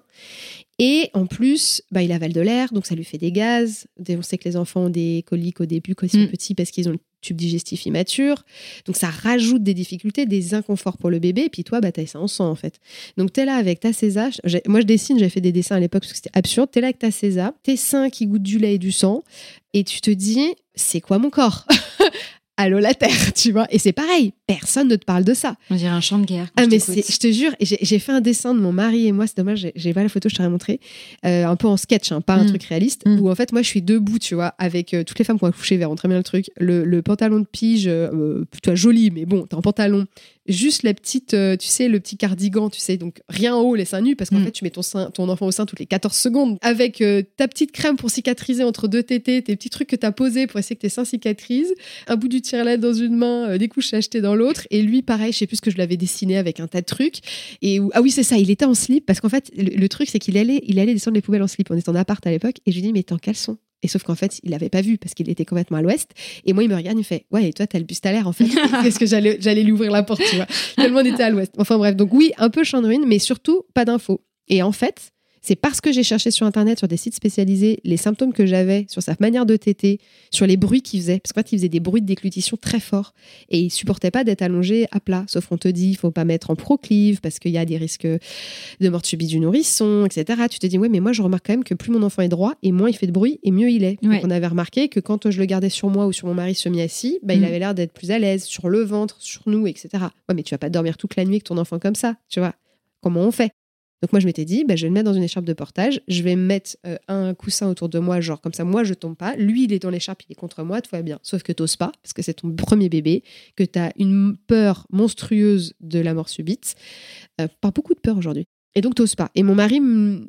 Et en plus, bah, il avale de l'air, donc ça lui fait des gaz. On sait que les enfants ont des coliques au début quand ils sont mm. petits parce qu'ils ont tube digestif immature. Donc ça rajoute des difficultés, des inconforts pour le bébé. Et puis toi, bah, as ça en sang en fait. Donc tu es là avec ta César. Moi je dessine, j'ai fait des dessins à l'époque parce que c'était absurde. Tu es là avec ta César, tes seins qui goûtent du lait et du sang. Et tu te dis, c'est quoi mon corps? Allô la terre, tu vois. Et c'est pareil, personne ne te parle de ça. On dirait un champ de guerre. Ah, mais je te jure, j'ai fait un dessin de mon mari et moi, c'est dommage, j'ai pas la photo, je t'aurais montré, euh, un peu en sketch, hein, pas un mm. truc réaliste, mm. où en fait, moi, je suis debout, tu vois, avec euh, toutes les femmes qui ont accouché, verront très bien le truc, le, pantalon de pige, euh, toi, joli, mais bon, t'as un pantalon, juste la petite, euh, tu sais, le petit cardigan, tu sais, donc rien en haut, les seins nus, parce qu'en mm. fait, tu mets ton, sein, ton enfant au sein toutes les 14 secondes, avec euh, ta petite crème pour cicatriser entre deux tétés, tes petits trucs que tu as posés pour essayer que tes seins cicatrisent, un bout du tire-lait dans une main, euh, des couches achetées dans l'autre, et lui, pareil, je sais plus ce que je l'avais dessiné avec un tas de trucs, et ah oui, c'est ça, il était en slip, parce qu'en fait, le, truc, c'est qu'il allait, il allait descendre les poubelles en slip, on était en appart à l'époque, et je lui dis, mais t'es en caleçon et sauf qu'en fait, il l'avait pas vu parce qu'il était complètement à l'ouest. Et moi, il me regarde, il me fait Ouais, et toi, t'as le buste à l'air en fait. Qu'est-ce que j'allais, j'allais lui ouvrir la porte, tu vois. Tellement on était à l'ouest. Enfin bref, donc oui, un peu ruine, mais surtout pas d'infos. Et en fait, c'est parce que j'ai cherché sur Internet, sur des sites spécialisés, les symptômes que j'avais, sur sa manière de téter, sur les bruits qu'il faisait. Parce qu'en fait, il faisait des bruits de déglutition très forts. Et il supportait pas d'être allongé à plat. Sauf qu'on te dit, il faut pas mettre en proclive parce qu'il y a des risques de mort subite du nourrisson, etc. Tu te dis, ouais, mais moi, je remarque quand même que plus mon enfant est droit et moins il fait de bruit et mieux il est. Donc, on avait remarqué que quand je le gardais sur moi ou sur mon mari semi-assis, bah, il mm. avait l'air d'être plus à l'aise sur le ventre, sur nous, etc. Ouais, mais tu vas pas dormir toute la nuit avec ton enfant comme ça, tu vois. Comment on fait? Donc moi, je m'étais dit, bah, je vais le mettre dans une écharpe de portage, je vais mettre euh, un coussin autour de moi, genre comme ça, moi, je tombe pas. Lui, il est dans l'écharpe, il est contre moi, tout va bien. Sauf que t'oses pas, parce que c'est ton premier bébé, que tu as une peur monstrueuse de la mort subite. Euh, pas beaucoup de peur aujourd'hui. Et donc, t'oses pas. Et mon mari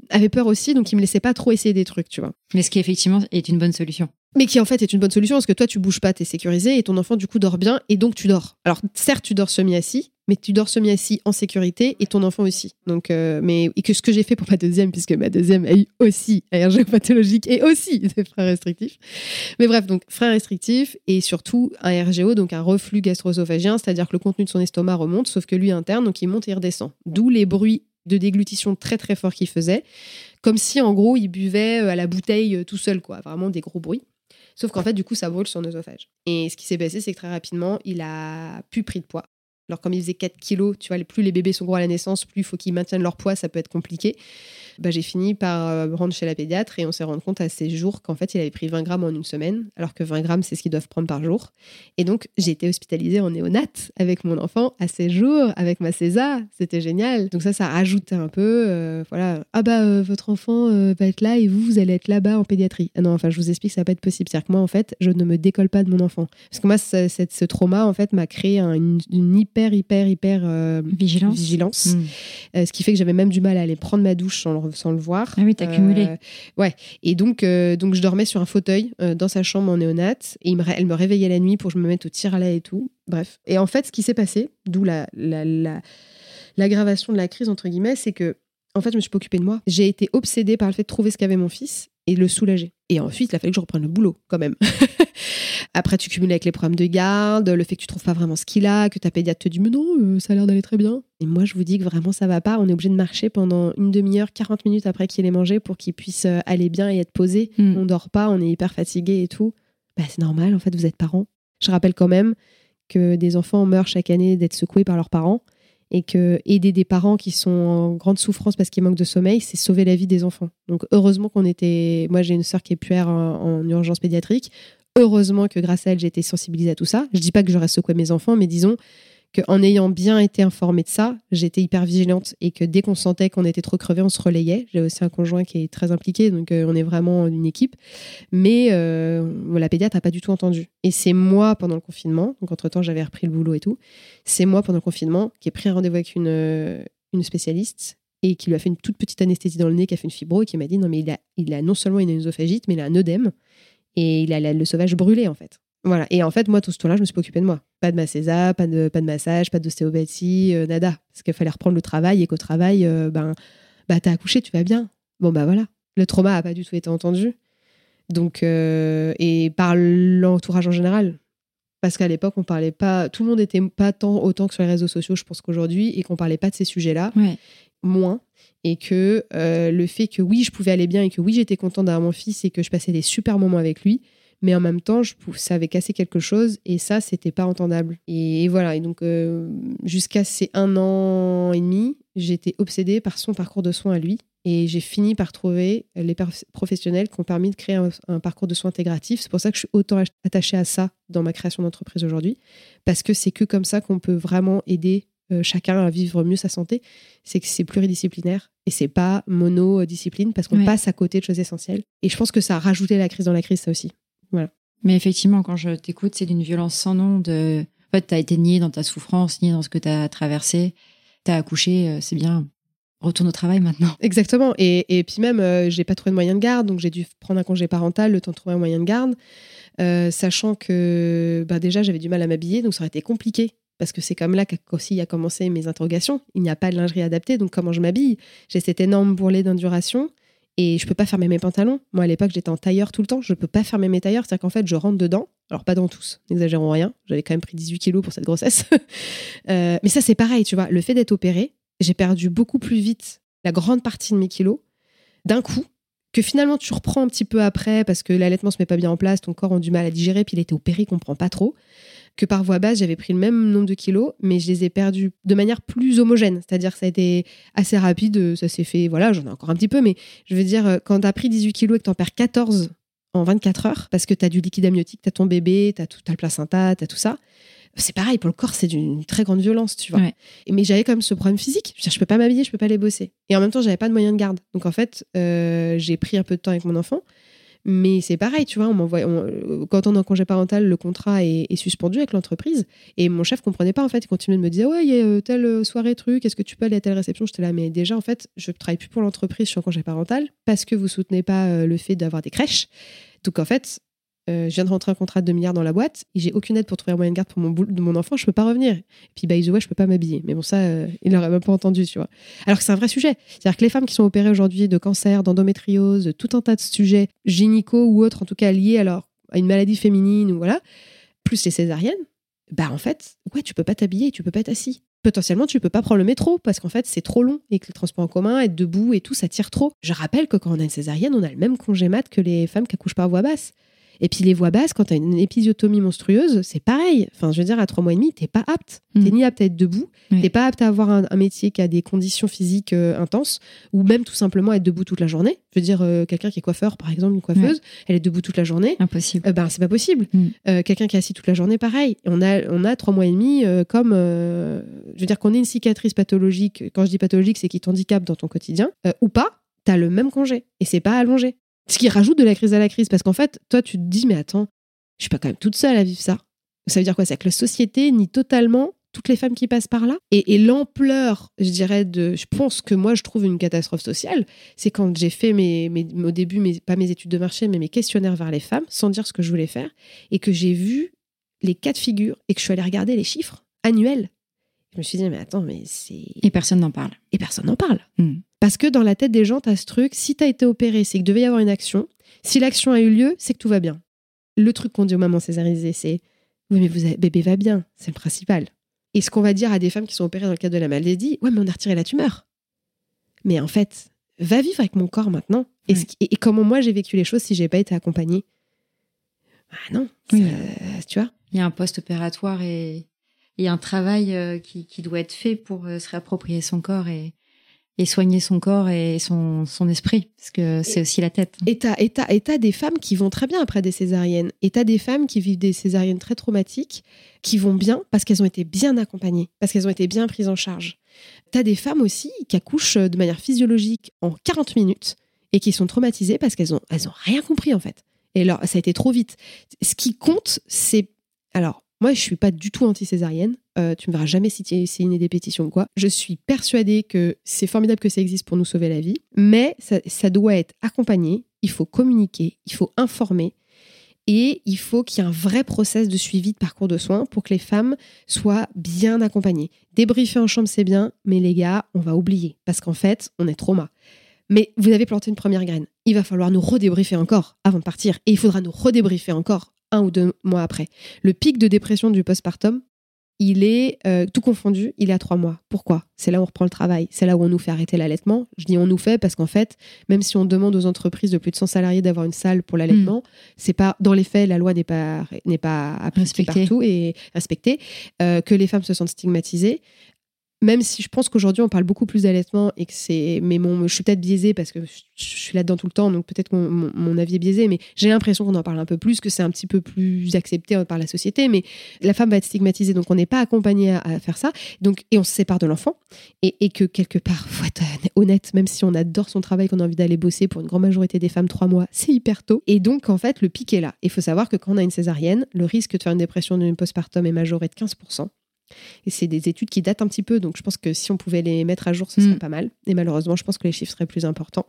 avait peur aussi, donc il me laissait pas trop essayer des trucs, tu vois. Mais ce qui, effectivement, est une bonne solution. Mais qui, en fait, est une bonne solution parce que toi, tu bouges pas, t'es sécurisé et ton enfant, du coup, dort bien et donc tu dors. Alors, certes, tu dors semi-assis, mais tu dors semi-assis en sécurité et ton enfant aussi. Donc, euh, mais et que ce que j'ai fait pour ma deuxième, puisque ma deuxième a eu aussi un pathologique et aussi des freins restrictifs. Mais bref, donc frein restrictif et surtout un RGO, donc un reflux gastro-œsophagien, c'est-à-dire que le contenu de son estomac remonte, sauf que lui interne, donc il monte et il redescend. D'où les bruits de déglutition très très forts qu'il faisait, comme si en gros il buvait euh, à la bouteille euh, tout seul, quoi. Vraiment des gros bruits. Sauf qu'en fait, du coup, ça brûle son œsophage. Et ce qui s'est passé, c'est que très rapidement, il a plus pris de poids. Alors, comme il faisait 4 kilos, tu vois, plus les bébés sont gros à la naissance, plus il faut qu'ils maintiennent leur poids, ça peut être compliqué. Bah, j'ai fini par euh, rendre chez la pédiatre et on s'est rendu compte à ces jours qu'en fait, il avait pris 20 grammes en une semaine, alors que 20 grammes, c'est ce qu'ils doivent prendre par jour. Et donc, j'ai été hospitalisée en néonate avec mon enfant à ces jours, avec ma César. C'était génial. Donc, ça, ça rajoutait un peu. Euh, voilà. Ah, bah, euh, votre enfant va être là et vous, vous allez être là-bas en pédiatrie. Ah non, enfin, je vous explique, ça va pas être possible. C'est-à-dire que moi, en fait, je ne me décolle pas de mon enfant. Parce que moi, ce trauma, en fait, m'a créé une, hyper, hyper, hyper vigilance. vigilance. Hmm. ce qui fait que j'avais même du mal à aller prendre ma douche sans le, sans le voir. Ah oui, t'as cumulé. Euh, ouais. Et donc, euh, donc, je dormais sur un fauteuil euh, dans sa chambre en néonate. Et il me, elle me réveillait la nuit pour que je me mette au tir à lait et tout. Bref. Et en fait, ce qui s'est passé, d'où la, l'aggravation de la crise, entre guillemets, c'est que, en fait, je me suis pas occupée de moi. J'ai été obsédée par le fait de trouver ce qu'avait mon fils et le soulager. Et ensuite, il a fallu que je reprenne le boulot, quand même. Après, tu cumules avec les problèmes de garde, le fait que tu trouves pas vraiment ce qu'il a, que ta pédiatre te dit mais non, euh, ça a l'air d'aller très bien. Et moi, je vous dis que vraiment ça va pas. On est obligé de marcher pendant une demi-heure, 40 minutes après qu'il ait mangé pour qu'il puisse euh, aller bien et être posé. Hmm. On dort pas, on est hyper fatigué et tout. Bah, c'est normal, en fait, vous êtes parents. Je rappelle quand même que des enfants meurent chaque année d'être secoués par leurs parents et que aider des parents qui sont en grande souffrance parce qu'ils manquent de sommeil, c'est sauver la vie des enfants. Donc heureusement qu'on était, moi j'ai une sœur qui est puère en, en, urgence pédiatrique. Heureusement que grâce à elle j'ai été sensibilisée à tout ça. Je dis pas que j'aurais secoué mes enfants, mais disons qu'en ayant bien été informée de ça, j'étais hyper vigilante et que dès qu'on sentait qu'on était trop crevé, on se relayait. J'ai aussi un conjoint qui est très impliqué, donc euh, on est vraiment une équipe. Mais euh, la pédiatre n'a pas du tout entendu. Et c'est moi pendant le confinement, donc entre-temps j'avais repris le boulot et tout, c'est moi pendant le confinement qui ai pris un rendez-vous avec une, euh, spécialiste et qui lui a fait une toute petite anesthésie dans le nez, qui a fait une fibro et qui m'a dit non mais il a, il a non seulement une œsophagite, mais il a un œdème et il a le sauvage brûlé en fait. Voilà. Et en fait, moi, tout ce temps-là, je me suis occupée de moi. Pas de ma césar, pas de, pas de massage, pas d'ostéopathie, euh, nada. Parce qu'il fallait reprendre le travail et qu'au travail, euh, ben, bah, t'as accouché, tu vas bien. Bon, bah voilà. Le trauma a pas du tout été entendu. Donc, euh, et par l'entourage en général. Parce qu'à l'époque, on parlait pas, tout le monde était pas tant autant que sur les réseaux sociaux, je pense qu'aujourd'hui, et qu'on parlait pas de ces sujets-là. Moins. Et que le fait que oui, je pouvais aller bien et que oui, j'étais contente d'avoir mon fils et que je passais des super moments avec lui, mais en même temps, je, ça avait cassé quelque chose et ça, c'était pas entendable. Et, voilà, et donc euh, jusqu'à ces un an et demi, j'étais obsédée par son parcours de soins à lui. Et j'ai fini par trouver les professionnels qui ont permis de créer un, parcours de soins intégratif. C'est pour ça que je suis autant attachée à ça dans ma création d'entreprise aujourd'hui. Parce que c'est que comme ça qu'on peut vraiment aider euh, chacun à vivre mieux sa santé. C'est que c'est pluridisciplinaire et c'est pas monodiscipline parce qu'on passe à côté de choses essentielles. Et je pense que ça a rajouté la crise dans la crise, ça aussi. Voilà. Mais effectivement, quand je t'écoute, c'est d'une violence sans nom. De... En fait, tu as été nié dans ta souffrance, nié dans ce que tu as traversé. Tu as accouché, euh, c'est bien retourne au travail maintenant. Exactement. Et, et puis même, euh, j'ai pas trouvé de moyen de garde, donc j'ai dû prendre un congé parental, le temps de trouver un moyen de garde, euh, sachant que bah, déjà j'avais du mal à m'habiller, donc ça aurait été compliqué. Parce que c'est comme là qu'aussi a commencé mes interrogations. Il n'y a pas de lingerie adaptée, donc comment je m'habille? J'ai cette énorme bourrelet d'induration et je peux pas fermer mes pantalons. Moi, à l'époque, j'étais en tailleur tout le temps. Je peux pas fermer mes tailleurs. C'est-à-dire qu'en fait, je rentre dedans. Alors, pas dans tous, n'exagérons rien. J'avais quand même pris 18 kilos pour cette grossesse. Euh, mais ça, c'est pareil, tu vois. Le fait d'être opéré, j'ai perdu beaucoup plus vite la grande partie de mes kilos d'un coup que finalement tu reprends un petit peu après parce que l'allaitement se met pas bien en place, ton corps a du mal à digérer, puis il était opéré, comprend pas trop. Que par voie basse, j'avais pris le même nombre de kilos, mais je les ai perdus de manière plus homogène. C'est-à-dire que ça a été assez rapide, ça s'est fait, voilà, j'en ai encore un petit peu, mais je veux dire, quand tu as pris 18 kilos et que tu en perds 14 en 24 heures, parce que tu as du liquide amniotique, tu as ton bébé, tu as le placenta, tu as tout ça, c'est pareil pour le corps c'est d'une très grande violence tu vois. Mais j'avais quand même ce problème physique. Je, je peux pas m'habiller je peux pas aller bosser. Et en même temps j'avais pas de moyen de garde. Donc en fait euh, j'ai pris un peu de temps avec mon enfant mais c'est pareil tu vois on m'envoie quand on est en congé parental le contrat est, suspendu avec l'entreprise. Et mon chef comprenait pas en fait. Il continuait de me dire ouais il y a euh, telle soirée truc est-ce que tu peux aller à telle réception? J'étais là mais déjà en fait je travaille plus pour l'entreprise je suis en congé parental parce que vous soutenez pas euh, le fait d'avoir des crèches. Donc en fait euh, je viens de rentrer un contrat de 2 milliards dans la boîte, et j'ai aucune aide pour trouver un moyen de garde pour mon, enfant, je peux pas revenir. Et puis, by the way, je peux pas m'habiller. Mais bon, ça, euh, il n'aurait même pas entendu, tu vois. Alors que c'est un vrai sujet. C'est-à-dire que les femmes qui sont opérées aujourd'hui de cancer, d'endométriose, de tout un tas de sujets gynéco ou autres, en tout cas liés alors, à une maladie féminine, ou voilà, plus les césariennes, bah en fait, ouais, tu peux pas t'habiller, tu peux pas être assis. Potentiellement, tu peux pas prendre le métro parce qu'en fait, c'est trop long et que le transport en commun, être debout et tout, ça tire trop. Je rappelle que quand on a une césarienne, on a le même congé mat que les femmes qui accouchent par voie basse. Et puis les voix basses, quand tu as une épisiotomie monstrueuse, c'est pareil. Enfin, je veux dire, à trois mois et demi, t'es pas apte. Tu T'es mm. ni apte à être debout, tu t'es pas apte à avoir un, métier qui a des conditions physiques euh, intenses, ou même tout simplement être debout toute la journée. Je veux dire, euh, quelqu'un qui est coiffeur, par exemple, une coiffeuse, elle est debout toute la journée. Impossible. Euh, ben, c'est pas possible. Mm. quelqu'un qui est assis toute la journée, pareil. On a, on a trois mois et demi comme, je veux dire, qu'on ait une cicatrice pathologique. Quand je dis pathologique, c'est qui t'handicape dans ton quotidien, ou pas. T'as le même congé et c'est pas allongé. Ce qui rajoute de la crise à la crise, parce qu'en fait, toi, tu te dis, mais attends, je suis pas quand même toute seule à vivre ça. Ça veut dire quoi? C'est que la société nie totalement toutes les femmes qui passent par là? Et, l'ampleur, je dirais, de. Je pense que moi, je trouve une catastrophe sociale. C'est quand j'ai fait mes, au début, mes, pas mes études de marché, mais mes questionnaires vers les femmes, sans dire ce que je voulais faire, et que j'ai vu les cas de figure et que je suis allée regarder les chiffres annuels. Je me suis dit, mais attends, mais c'est. Et personne n'en parle. Et personne n'en parle. Hmm. Parce que dans la tête des gens, tu as ce truc, si tu as été opéré, c'est qu'il devait y avoir une action. Si l'action a eu lieu, c'est que tout va bien. Le truc qu'on dit aux mamans césarisées, c'est Oui, mais vous avez, bébé va bien, c'est le principal. Et ce qu'on va dire à des femmes qui sont opérées dans le cadre de la maladie, Ouais, mais on a retiré la tumeur. Mais en fait, va vivre avec mon corps maintenant. Et, comment moi j'ai vécu les choses si j'ai pas été accompagnée? Ah non, tu vois. Il y a un post-opératoire et, a un travail euh, qui, qui, doit être fait pour euh, se réapproprier son corps et, et soigner son corps et son, son esprit, parce que c'est aussi la tête. Et t'as, et, des femmes qui vont très bien après des césariennes, et t'as des femmes qui vivent des césariennes très traumatiques, qui vont bien parce qu'elles ont été bien accompagnées, parce qu'elles ont été bien prises en charge. T'as des femmes aussi qui accouchent de manière physiologique en 40 minutes, et qui sont traumatisées parce qu'elles ont, elles ont rien compris en fait. Et alors, ça a été trop vite. Ce qui compte, c'est... Alors, moi, je suis pas du tout anti-césarienne. Euh, tu me verras jamais signer des pétitions ou quoi. Je suis persuadée que c'est formidable que ça existe pour nous sauver la vie, mais ça, doit être accompagné. Il faut communiquer, il faut informer. Et il faut qu'il y ait un vrai process de suivi de parcours de soins pour que les femmes soient bien accompagnées. Débriefer en chambre, c'est bien, mais les gars, on va oublier. Parce qu'en fait, on est trauma. Mais vous avez planté une première graine. Il va falloir nous redébriefer encore avant de partir. Et il faudra nous redébriefer encore un ou deux mois après. Le pic de dépression du postpartum, il est euh, tout confondu, il est à trois mois. Pourquoi? C'est là où on reprend le travail, c'est là où on nous fait arrêter l'allaitement. Je dis on nous fait parce qu'en fait, même si on demande aux entreprises de plus de 100 salariés d'avoir une salle pour l'allaitement, hmm. c'est pas dans les faits, la loi n'est pas n'est pas appliquée partout et respectée, euh, que les femmes se sentent stigmatisées. Même si je pense qu'aujourd'hui on parle beaucoup plus d'allaitement et que c'est mais je suis peut-être biaisée parce que je, suis là-dedans tout le temps donc peut-être mon, mon, avis est biaisé mais j'ai l'impression qu'on en parle un peu plus que c'est un petit peu plus accepté par la société mais la femme va être stigmatisée donc on n'est pas accompagné à, faire ça. Donc et on se sépare de l'enfant et, et, que quelque part faut être honnête même si on adore son travail qu'on a envie d'aller bosser pour une grande majorité des femmes trois mois c'est hyper tôt. Et donc en fait le pic est là. Il faut savoir que quand on a une césarienne le risque de faire une dépression d'une postpartum est majoré de 15% et c'est des études qui datent un petit peu, donc je pense que si on pouvait les mettre à jour, ce serait mm. pas mal. Et malheureusement, je pense que les chiffres seraient plus importants.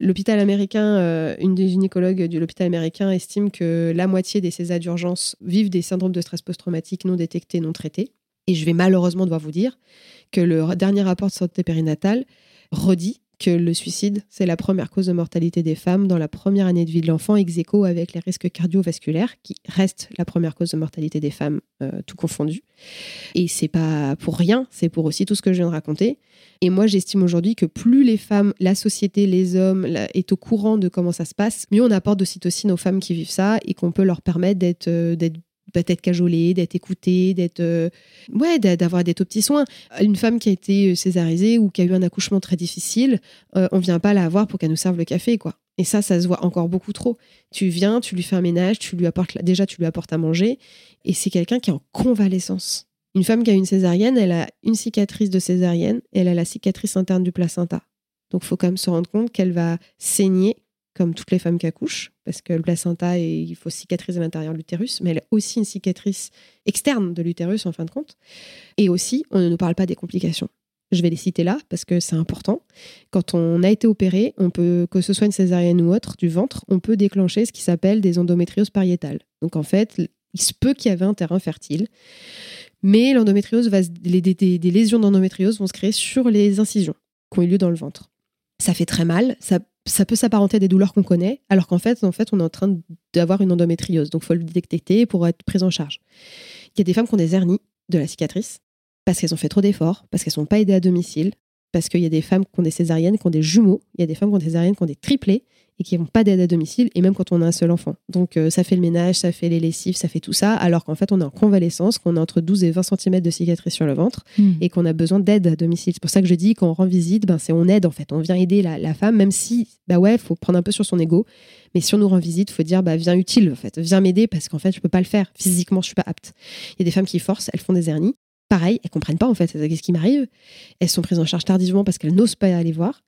L'hôpital américain, euh, une des gynécologues de l'hôpital américain estime que la moitié des césars d'urgence vivent des syndromes de stress post-traumatique non détectés, non traités. Et je vais malheureusement devoir vous dire que le dernier rapport de santé périnatale redit que le suicide, c'est la première cause de mortalité des femmes dans la première année de vie de l'enfant, ex aequo avec les risques cardiovasculaires, qui restent la première cause de mortalité des femmes, euh, tout confondu. Et c'est pas pour rien, c'est pour aussi tout ce que je viens de raconter. Et moi, j'estime aujourd'hui que plus les femmes, la société, les hommes est au courant de comment ça se passe, mieux on apporte de cytocine aux femmes qui vivent ça et qu'on peut leur permettre d'être euh, d'être d'être cajolée, d'être écoutée, d'être euh, ouais, d'avoir des tout petits soins. Une femme qui a été euh, césarisée ou qui a eu un accouchement très difficile, euh, on vient pas la voir pour qu'elle nous serve le café, quoi. Et ça, ça se voit encore beaucoup trop. Tu viens, tu lui fais un ménage, tu lui apportes déjà, tu lui apportes à manger, et c'est quelqu'un qui est en convalescence. Une femme qui a une césarienne, elle a une cicatrice de césarienne, et elle a la cicatrice interne du placenta. Donc, faut quand même se rendre compte qu'elle va saigner comme toutes les femmes qui accouchent, parce que le placenta, il faut cicatriser l'intérieur de l'utérus, mais elle a aussi une cicatrice externe de l'utérus en fin de compte. Et aussi, on ne nous parle pas des complications. Je vais les citer là parce que c'est important. Quand on a été opéré, on peut, que ce soit une césarienne ou autre, du ventre, on peut déclencher ce qui s'appelle des endométrioses pariétales. Donc en fait, il se peut qu'il y avait un terrain fertile, mais l'endométriose va, des, des lésions d'endométriose vont se créer sur les incisions qui ont eu lieu dans le ventre. Ça fait très mal, ça ça peut s'apparenter à des douleurs qu'on connaît, alors qu'en fait, en fait, on est en train d'avoir une endométriose. Donc, il faut le détecter pour être pris en charge. Il y a des femmes qui ont des hernies de la cicatrice parce qu'elles ont fait trop d'efforts, parce qu'elles ne sont pas aidées à domicile, parce qu'il y a des femmes qui ont des césariennes, qui ont des jumeaux, il y a des femmes qui ont des césariennes, qui ont des triplés, et qui n'ont pas d'aide à domicile, et même quand on a un seul enfant. Donc euh, ça fait le ménage, ça fait les lessives, ça fait tout ça, alors qu'en fait on est en convalescence, qu'on a entre 12 et 20 cm de cicatrices sur le ventre, hmm. et qu'on a besoin d'aide à domicile. C'est pour ça que je dis quand on rend visite, ben, c'est on aide en fait, on vient aider la, femme, même si, bah ouais, faut prendre un peu sur son ego, mais si on nous rend visite, faut dire, bah viens utile en fait, viens m'aider parce qu'en fait je peux pas le faire, physiquement je suis pas apte. Il y a des femmes qui forcent, elles font des hernies, pareil, elles comprennent pas en fait qu'est-ce qui m'arrive? Elles sont prises en charge tardivement parce qu'elles n'osent pas aller voir.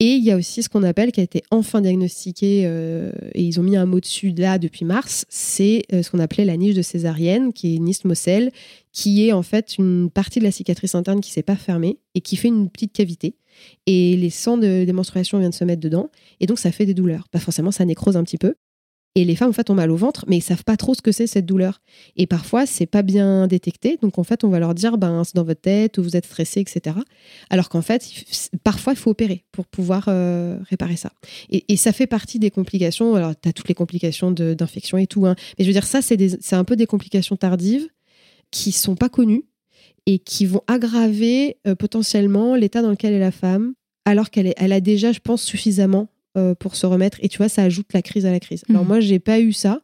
Et il y a aussi ce qu'on appelle, qui a été enfin diagnostiqué, euh, et ils ont mis un mot dessus là depuis mars, c'est euh, ce qu'on appelait la niche de césarienne, qui est une isthmocèle, qui est en fait une partie de la cicatrice interne qui s'est pas fermée et qui fait une petite cavité. Et les sangs de, des menstruations viennent se mettre dedans, et donc ça fait des douleurs. Pas forcément, ça nécrose un petit peu, et les femmes, en fait, ont mal au ventre, mais ils savent pas trop ce que c'est cette douleur. Et parfois, c'est pas bien détecté. Donc, en fait, on va leur dire, ben, c'est dans votre tête ou vous êtes stressé, etc. Alors qu'en fait, parfois, il faut opérer pour pouvoir euh, réparer ça. Et, ça fait partie des complications. Alors, tu as toutes les complications d'infection et tout. Hein. Mais je veux dire, ça, c'est un peu des complications tardives qui sont pas connues et qui vont aggraver euh, potentiellement l'état dans lequel est la femme, alors qu'elle elle a déjà, je pense, suffisamment euh, pour se remettre. Et tu vois, ça ajoute la crise à la crise. Alors mhm. moi, j'ai pas eu ça,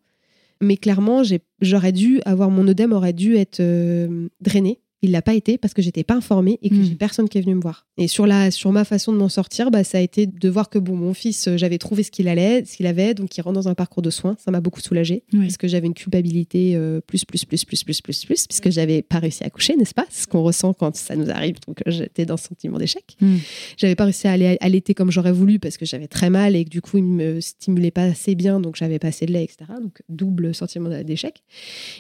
mais clairement, j'aurais dû avoir mon œdème aurait dû être euh, drainé il l'a pas été parce que j'étais pas informée et que hmm. j'ai personne qui est venu me voir. Et sur la sur ma façon de m'en sortir, bah ça a été de voir que bon mon fils, euh, j'avais trouvé ce qu'il allait, ce qu'il avait, donc il rentre dans un parcours de soins. Ça m'a beaucoup soulagée parce que j'avais une culpabilité euh, plus plus plus plus plus plus plus puisque j'avais pas réussi à coucher, n'est-ce pas? Ce qu'on ressent quand ça nous arrive. Donc euh, j'étais dans ce sentiment d'échec. Hmm. J'avais pas réussi à aller à l'été comme j'aurais voulu parce que j'avais très mal et que du coup il me stimulait pas assez bien, donc j'avais pas assez de lait, etc. Donc double sentiment d'échec.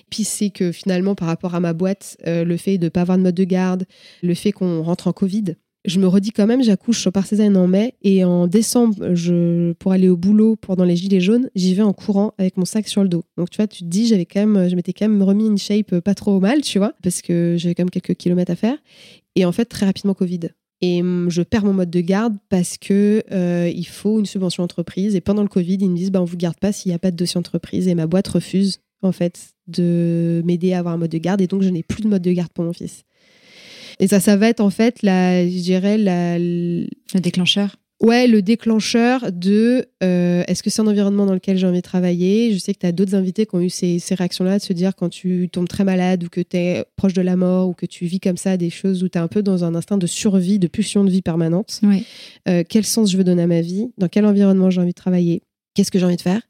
Puis c'est que finalement par rapport à ma boîte, le fait de pas avoir de mode de garde, le fait qu'on rentre en Covid, je me redis quand même, j'accouche par césarienne en mai et en décembre, je, pour aller au boulot pendant les gilets jaunes, j'y vais en courant avec mon sac sur le dos. Donc tu vois, tu te dis, j'avais quand même, je m'étais quand même remis une shape pas trop mal, tu vois, parce que j'avais quand même quelques kilomètres à faire. Et en fait, très rapidement Covid. Et je perds mon mode de garde parce que euh, il faut une subvention entreprise. Et pendant le Covid, ils me disent, bah, on vous garde pas s'il n'y a pas de dossier entreprise. Et ma boîte refuse en fait de m'aider à avoir un mode de garde. Et donc, je n'ai plus de mode de garde pour mon fils. Et ça, ça va être en fait, la, je dirais, la, le déclencheur. Ouais, le déclencheur de euh, est-ce que c'est un environnement dans lequel j'ai envie de travailler? Je sais que tu as d'autres invités qui ont eu ces, réactions-là, de se dire quand tu tombes très malade ou que tu es proche de la mort ou que tu vis comme ça des choses où tu es un peu dans un instinct de survie, de pulsion de vie permanente. Euh, quel sens je veux donner à ma vie? Dans quel environnement j'ai envie de travailler? Qu'est-ce que j'ai envie de faire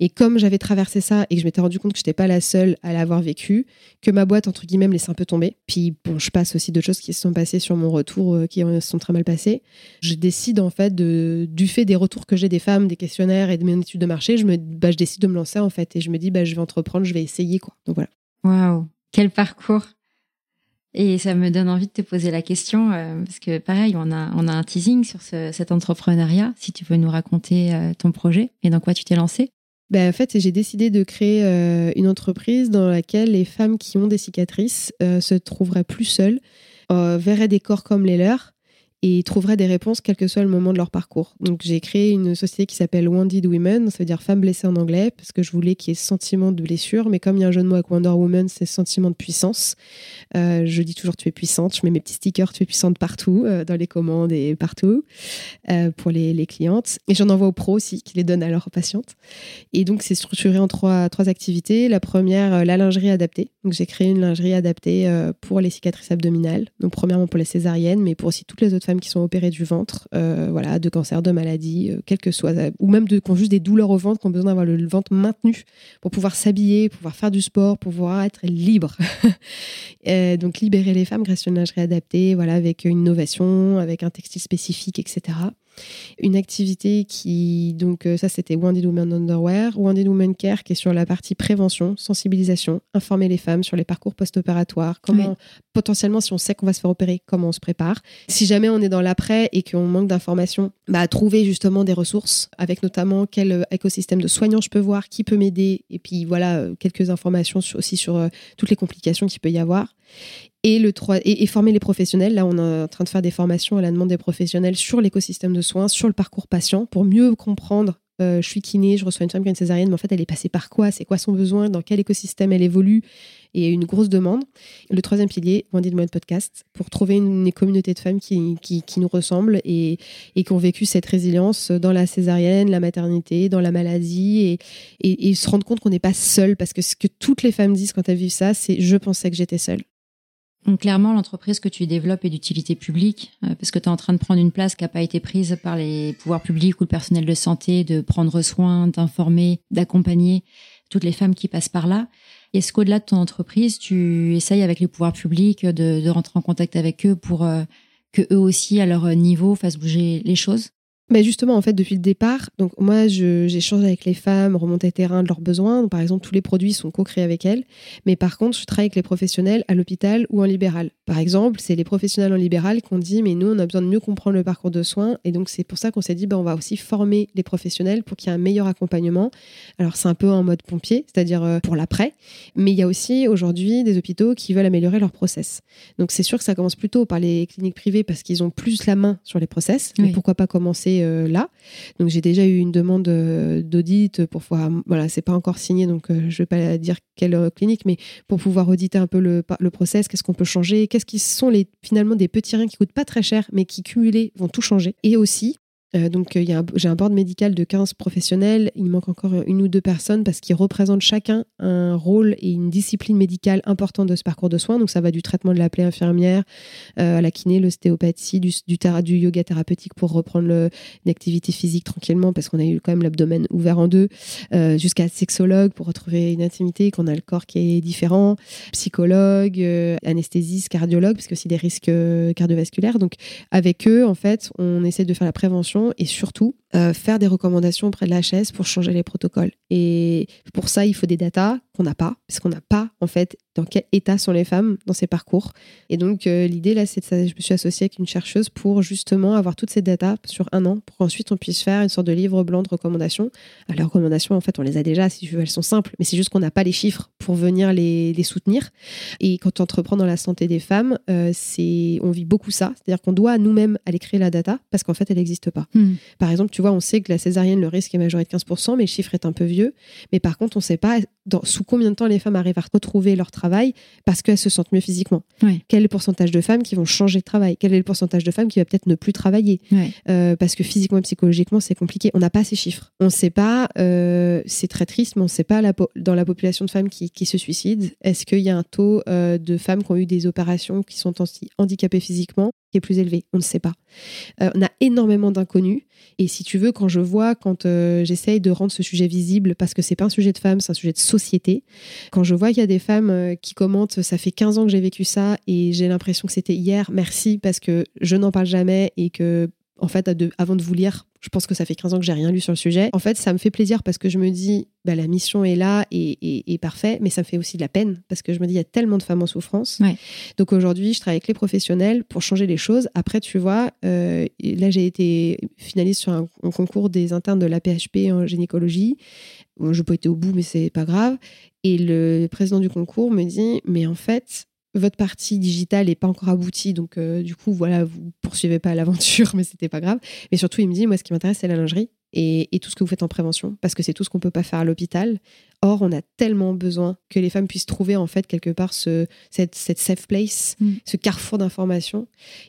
Et comme j'avais traversé ça et que je m'étais rendu compte que je n'étais pas la seule à l'avoir vécu, que ma boîte, entre guillemets, me laissait un peu tomber. Puis bon, je passe aussi d'autres choses qui se sont passées sur mon retour, euh, qui se sont très mal passées. Je décide en fait, du fait des retours que j'ai des femmes, des questionnaires et de mes études de marché, je, me, bah, je décide de me lancer en fait. Et je me dis, bah, je vais entreprendre, je vais essayer. quoi. Donc voilà. Waouh, quel parcours et ça me donne envie de te poser la question, euh, parce que pareil, on a, on a un teasing sur cet entrepreneuriat. Si tu veux nous raconter euh, ton projet et dans quoi tu t'es lancé ben, en fait, j'ai décidé de créer euh, une entreprise dans laquelle les femmes qui ont des cicatrices se trouveraient plus seules, verraient des corps comme les leurs et trouveraient des réponses quel que soit le moment de leur parcours. Donc j'ai créé une société qui s'appelle Wounded Women, ça veut dire femme blessée en anglais, parce que je voulais qu'il y ait sentiment de blessure, mais comme il y a un jeu de mots avec Wonder Woman, c'est sentiment de puissance. Euh, je dis toujours tu es puissante, je mets mes petits stickers tu es puissante partout, euh, dans les commandes et partout, euh, pour les, les, clientes. Et j'en envoie aux pros aussi, qui les donnent à leurs patientes. Et donc c'est structuré en trois, trois activités. La première, la lingerie adaptée. Donc j'ai créé une lingerie adaptée pour les cicatrices abdominales, donc premièrement pour les césariennes, mais pour aussi toutes les autres femmes qui sont opérées du ventre, euh, voilà, de cancer, de maladie, euh, soit, ou même de, qui ont juste des douleurs au ventre, qui ont besoin d'avoir le, ventre maintenu pour pouvoir s'habiller, pouvoir faire du sport, pouvoir être libre. Euh, donc libérer les femmes grâce à une lingerie adaptée, voilà, avec une innovation, avec un textile spécifique, etc. Une activité qui, donc euh, ça c'était Wounded Women Underwear, Wounded Women Care qui est sur la partie prévention, sensibilisation, informer les femmes sur les parcours post-opératoires, comment potentiellement si on sait qu'on va se faire opérer, comment on se prépare. Si jamais on est dans l'après et qu'on manque d'informations, bah, trouver justement des ressources avec notamment quel euh, écosystème de soignants je peux voir, qui peut m'aider et puis voilà euh, quelques informations aussi sur toutes les complications qu'il peut y avoir. Et, le et, former les professionnels. Là, on est en train de faire des formations à la demande des professionnels sur l'écosystème de soins, sur le parcours patient, pour mieux comprendre. Euh, je suis kiné, je reçois une femme qui a une césarienne, mais en fait, elle est passée par quoi? C'est quoi son besoin? Dans quel écosystème elle évolue? Et une grosse demande. Le troisième pilier, Wendy de Podcast, pour trouver une, communauté de femmes qui, nous ressemblent et, et, qui ont vécu cette résilience dans la césarienne, la maternité, dans la maladie, et, et se rendre compte qu'on n'est pas seul, parce que ce que toutes les femmes disent quand elles vivent ça, c'est je pensais que j'étais seule. Donc clairement, l'entreprise que tu développes est d'utilité publique, euh, parce que tu es en train de prendre une place qui n'a pas été prise par les pouvoirs publics ou le personnel de santé, de prendre soin, d'informer, d'accompagner toutes les femmes qui passent par là. Est-ce qu'au-delà de ton entreprise, tu essayes avec les pouvoirs publics de, de rentrer en contact avec eux pour euh, que eux aussi, à leur niveau, fassent bouger les choses? Mais justement, en fait, depuis le départ, donc moi, j'échange avec les femmes, remonter terrain de leurs besoins. par exemple, tous les produits sont co-créés avec elles. Mais par contre, je travaille avec les professionnels à l'hôpital ou en libéral. Par exemple, c'est les professionnels en libéral qui ont dit, mais nous, on a besoin de mieux comprendre le parcours de soins. Et donc, c'est pour ça qu'on s'est dit, ben, on va aussi former les professionnels pour qu'il y ait un meilleur accompagnement. Alors, c'est un peu en mode pompier, c'est-à-dire euh, pour l'après. Mais il y a aussi aujourd'hui des hôpitaux qui veulent améliorer leur process. Donc, c'est sûr que ça commence plutôt par les cliniques privées parce qu'ils ont plus la main sur les process. Mais pourquoi pas commencer euh, là. Donc j'ai déjà eu une demande euh, d'audit pour pouvoir, voilà, c'est pas encore signé, donc euh, je vais pas dire quelle clinique, mais pour pouvoir auditer un peu le, le process, qu'est-ce qu'on peut changer, qu'est-ce qui sont finalement des petits riens qui coûtent pas très cher, mais qui cumulés vont tout changer. Et aussi euh, donc, euh, j'ai un board médical de 15 professionnels. Il manque encore une ou deux personnes parce qu'ils représentent chacun un rôle et une discipline médicale importante de ce parcours de soins. Donc, ça va du traitement de la plaie infirmière euh, à la kiné, l'ostéopathie, du, yoga thérapeutique pour reprendre le, une activité physique tranquillement parce qu'on a eu quand même l'abdomen ouvert en deux, jusqu'à sexologue pour retrouver une intimité, qu'on a le corps qui est différent, psychologue, anesthésiste, cardiologue, parce a aussi des risques cardiovasculaires. Donc, avec eux, en fait, on essaie de faire la prévention et surtout euh, faire des recommandations auprès de la l'HS pour changer les protocoles. Et pour ça, il faut des datas qu'on n'a pas, parce qu'on n'a pas en fait dans quel état sont les femmes dans ces parcours. Et donc euh, l'idée là, c'est de ça. Je me suis associée avec une chercheuse pour justement avoir toutes ces datas sur un an, pour qu'ensuite on puisse faire une sorte de livre blanc de recommandations. Alors, les recommandations, en fait, on les a déjà, si tu veux, elles sont simples, mais c'est juste qu'on n'a pas les chiffres pour venir les, les, soutenir. Et quand on entreprend dans la santé des femmes, euh, c'est on vit beaucoup ça, c'est-à-dire qu'on doit nous-mêmes aller créer la data parce qu'en fait, elle n'existe pas. Hmm. Par exemple, tu vois, on sait que la césarienne, le risque est majoré de 15%, mais le chiffre est un peu vieux. Mais par contre, on ne sait pas sous combien de temps les femmes arrivent à retrouver leur travail parce qu'elles se sentent mieux physiquement. Quel est le pourcentage de femmes qui vont changer de travail? Quel est le pourcentage de femmes qui va peut-être ne plus travailler? Euh, Parce que physiquement et psychologiquement, c'est compliqué. On n'a pas ces chiffres. On ne sait pas, euh, c'est très triste, mais on ne sait pas dans la population de femmes qui, se suicident, est-ce qu'il y a un taux euh, de femmes qui ont eu des opérations qui sont handicapées physiquement? Est plus élevé On ne sait pas. on a énormément d'inconnus. Et si tu veux, quand je vois, quand j'essaye de rendre ce sujet visible, parce que c'est pas un sujet de femmes, c'est un sujet de société, quand je vois qu'il y a des femmes qui commentent, ça fait 15 ans que j'ai vécu ça et j'ai l'impression que c'était hier, merci, parce que je n'en parle jamais et que en fait, avant de vous lire, je pense que ça fait 15 ans que j'ai rien lu sur le sujet. En fait, ça me fait plaisir parce que je me dis, bah, la mission est là et, et, parfait, mais ça me fait aussi de la peine parce que je me dis, il y a tellement de femmes en souffrance. Donc aujourd'hui, je travaille avec les professionnels pour changer les choses. Après, tu vois, euh, là, j'ai été finaliste sur un, concours des internes de la PHP en gynécologie. je n'ai pas été au bout, mais c'est pas grave. Et le président du concours me dit, mais en fait, votre partie digitale n'est pas encore aboutie, donc euh, du coup, voilà, vous poursuivez pas l'aventure, mais c'était pas grave. Mais surtout, il me dit, moi, ce qui m'intéresse, c'est la lingerie et, tout ce que vous faites en prévention, parce que c'est tout ce qu'on peut pas faire à l'hôpital. Or, on a tellement besoin que les femmes puissent trouver en fait quelque part ce, cette, safe place, mm. ce carrefour d'information,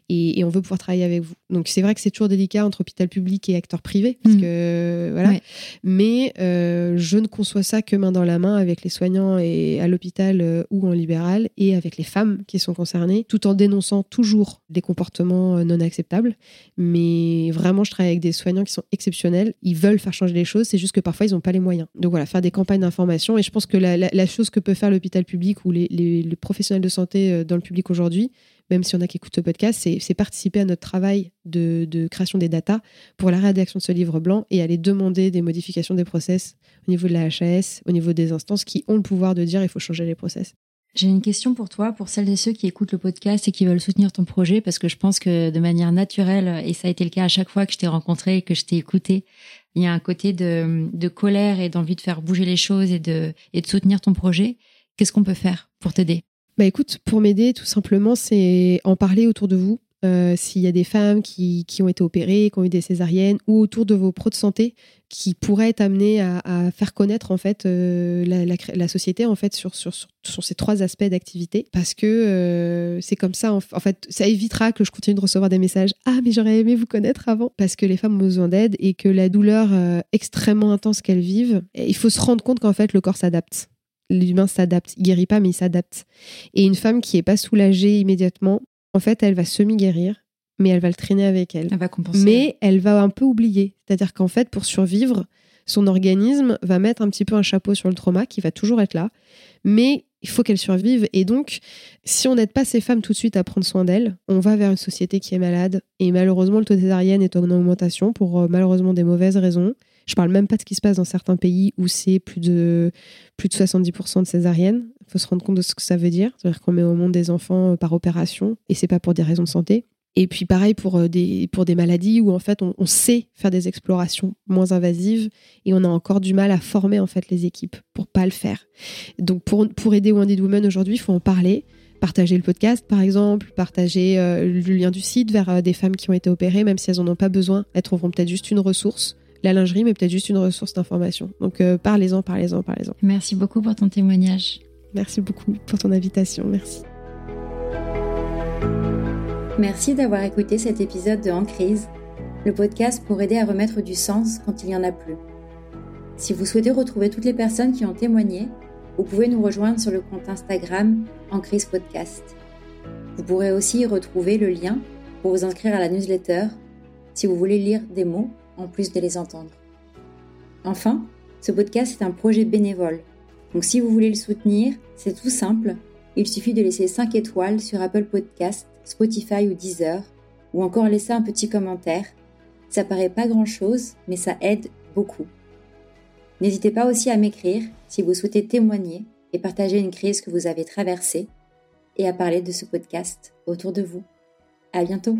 et, on veut pouvoir travailler avec vous. Donc c'est vrai que c'est toujours délicat entre hôpital public et acteur privé, parce mm. que voilà. Mais euh, je ne conçois ça que main dans la main avec les soignants et à l'hôpital euh, ou en libéral et avec les femmes qui sont concernées, tout en dénonçant toujours des comportements euh, non acceptables. Mais vraiment, je travaille avec des soignants qui sont exceptionnels ils veulent faire changer les choses, c'est juste que parfois ils n'ont pas les moyens. Donc voilà, faire des campagnes d'information. Et je pense que la, chose que peut faire l'hôpital public ou les, professionnels de santé euh, dans le public aujourd'hui, même si on a qui écoutent ce podcast, c'est participer à notre travail de, création des datas pour la rédaction de ce livre blanc et aller demander des modifications des process au niveau de la HAS, au niveau des instances qui ont le pouvoir de dire il faut changer les process. J'ai une question pour toi, pour celles et ceux qui écoutent le podcast et qui veulent soutenir ton projet, parce que je pense que de manière naturelle, et ça a été le cas à chaque fois que je t'ai rencontré et que je t'ai écouté, il y a un côté de, colère et d'envie de faire bouger les choses et de, et de soutenir ton projet. Qu'est-ce qu'on peut faire pour t'aider? Bah écoute, pour m'aider, tout simplement, c'est en parler autour de vous, euh, s'il y a des femmes qui, qui, ont été opérées, qui ont eu des césariennes, ou autour de vos pros de santé qui pourraient être amenés à, faire connaître en fait euh, la, société en fait sur, sur, sur, ces trois aspects d'activité, parce que euh, c'est comme ça en, fait, ça évitera que je continue de recevoir des messages ah mais j'aurais aimé vous connaître avant, parce que les femmes ont besoin d'aide et que la douleur extrêmement intense qu'elles vivent, il faut se rendre compte qu'en fait le corps s'adapte l'humain s'adapte. Il guérit pas, mais il s'adapte. Et une femme qui est pas soulagée immédiatement, en fait, elle va semi-guérir, mais elle va le traîner avec elle. Elle va compenser. Mais elle va un peu oublier. C'est-à-dire qu'en fait, pour survivre, son organisme va mettre un petit peu un chapeau sur le trauma qui va toujours être là, mais il faut qu'elle survive. Et donc, si on n'aide pas ces femmes tout de suite à prendre soin d'elles, on va vers une société qui est malade. Et malheureusement, le taux césarienne est en augmentation pour euh, malheureusement des mauvaises raisons. Je parle même pas de ce qui se passe dans certains pays où c'est plus de, plus de 70% de césariennes. Il faut se rendre compte de ce que ça veut dire. C'est-à-dire qu'on met au monde des enfants euh, par opération et c'est pas pour des raisons de santé. Et puis pareil pour euh, des, pour des maladies où en fait on, sait faire des explorations moins invasives et on a encore du mal à former en fait les équipes pour pas le faire. Donc pour, pour aider Wounded Women aujourd'hui, il faut en parler, partager le podcast par exemple, partager euh, le lien du site vers des femmes qui ont été opérées, même si elles n'en ont pas besoin, elles trouveront peut-être juste une ressource la lingerie, mais peut-être juste une ressource d'information. Donc euh, parlez-en, parlez-en, parlez-en. Merci beaucoup pour ton témoignage. Merci beaucoup pour ton invitation. Merci. Merci d'avoir écouté cet épisode de En crise, le podcast pour aider à remettre du sens quand il n'y en a plus. Si vous souhaitez retrouver toutes les personnes qui ont témoigné, vous pouvez nous rejoindre sur le compte Instagram En crise podcast. Vous pourrez aussi y retrouver le lien pour vous inscrire à la newsletter si vous voulez lire des mots en plus de les entendre. Enfin, ce podcast est un projet bénévole. Donc si vous voulez le soutenir, c'est tout simple. Il suffit de laisser 5 étoiles sur Apple Podcast, Spotify ou Deezer, ou encore laisser un petit commentaire. Ça paraît pas grand chose, mais ça aide beaucoup. N'hésitez pas aussi à m'écrire si vous souhaitez témoigner et partager une crise que vous avez traversée et à parler de ce podcast autour de vous. À bientôt!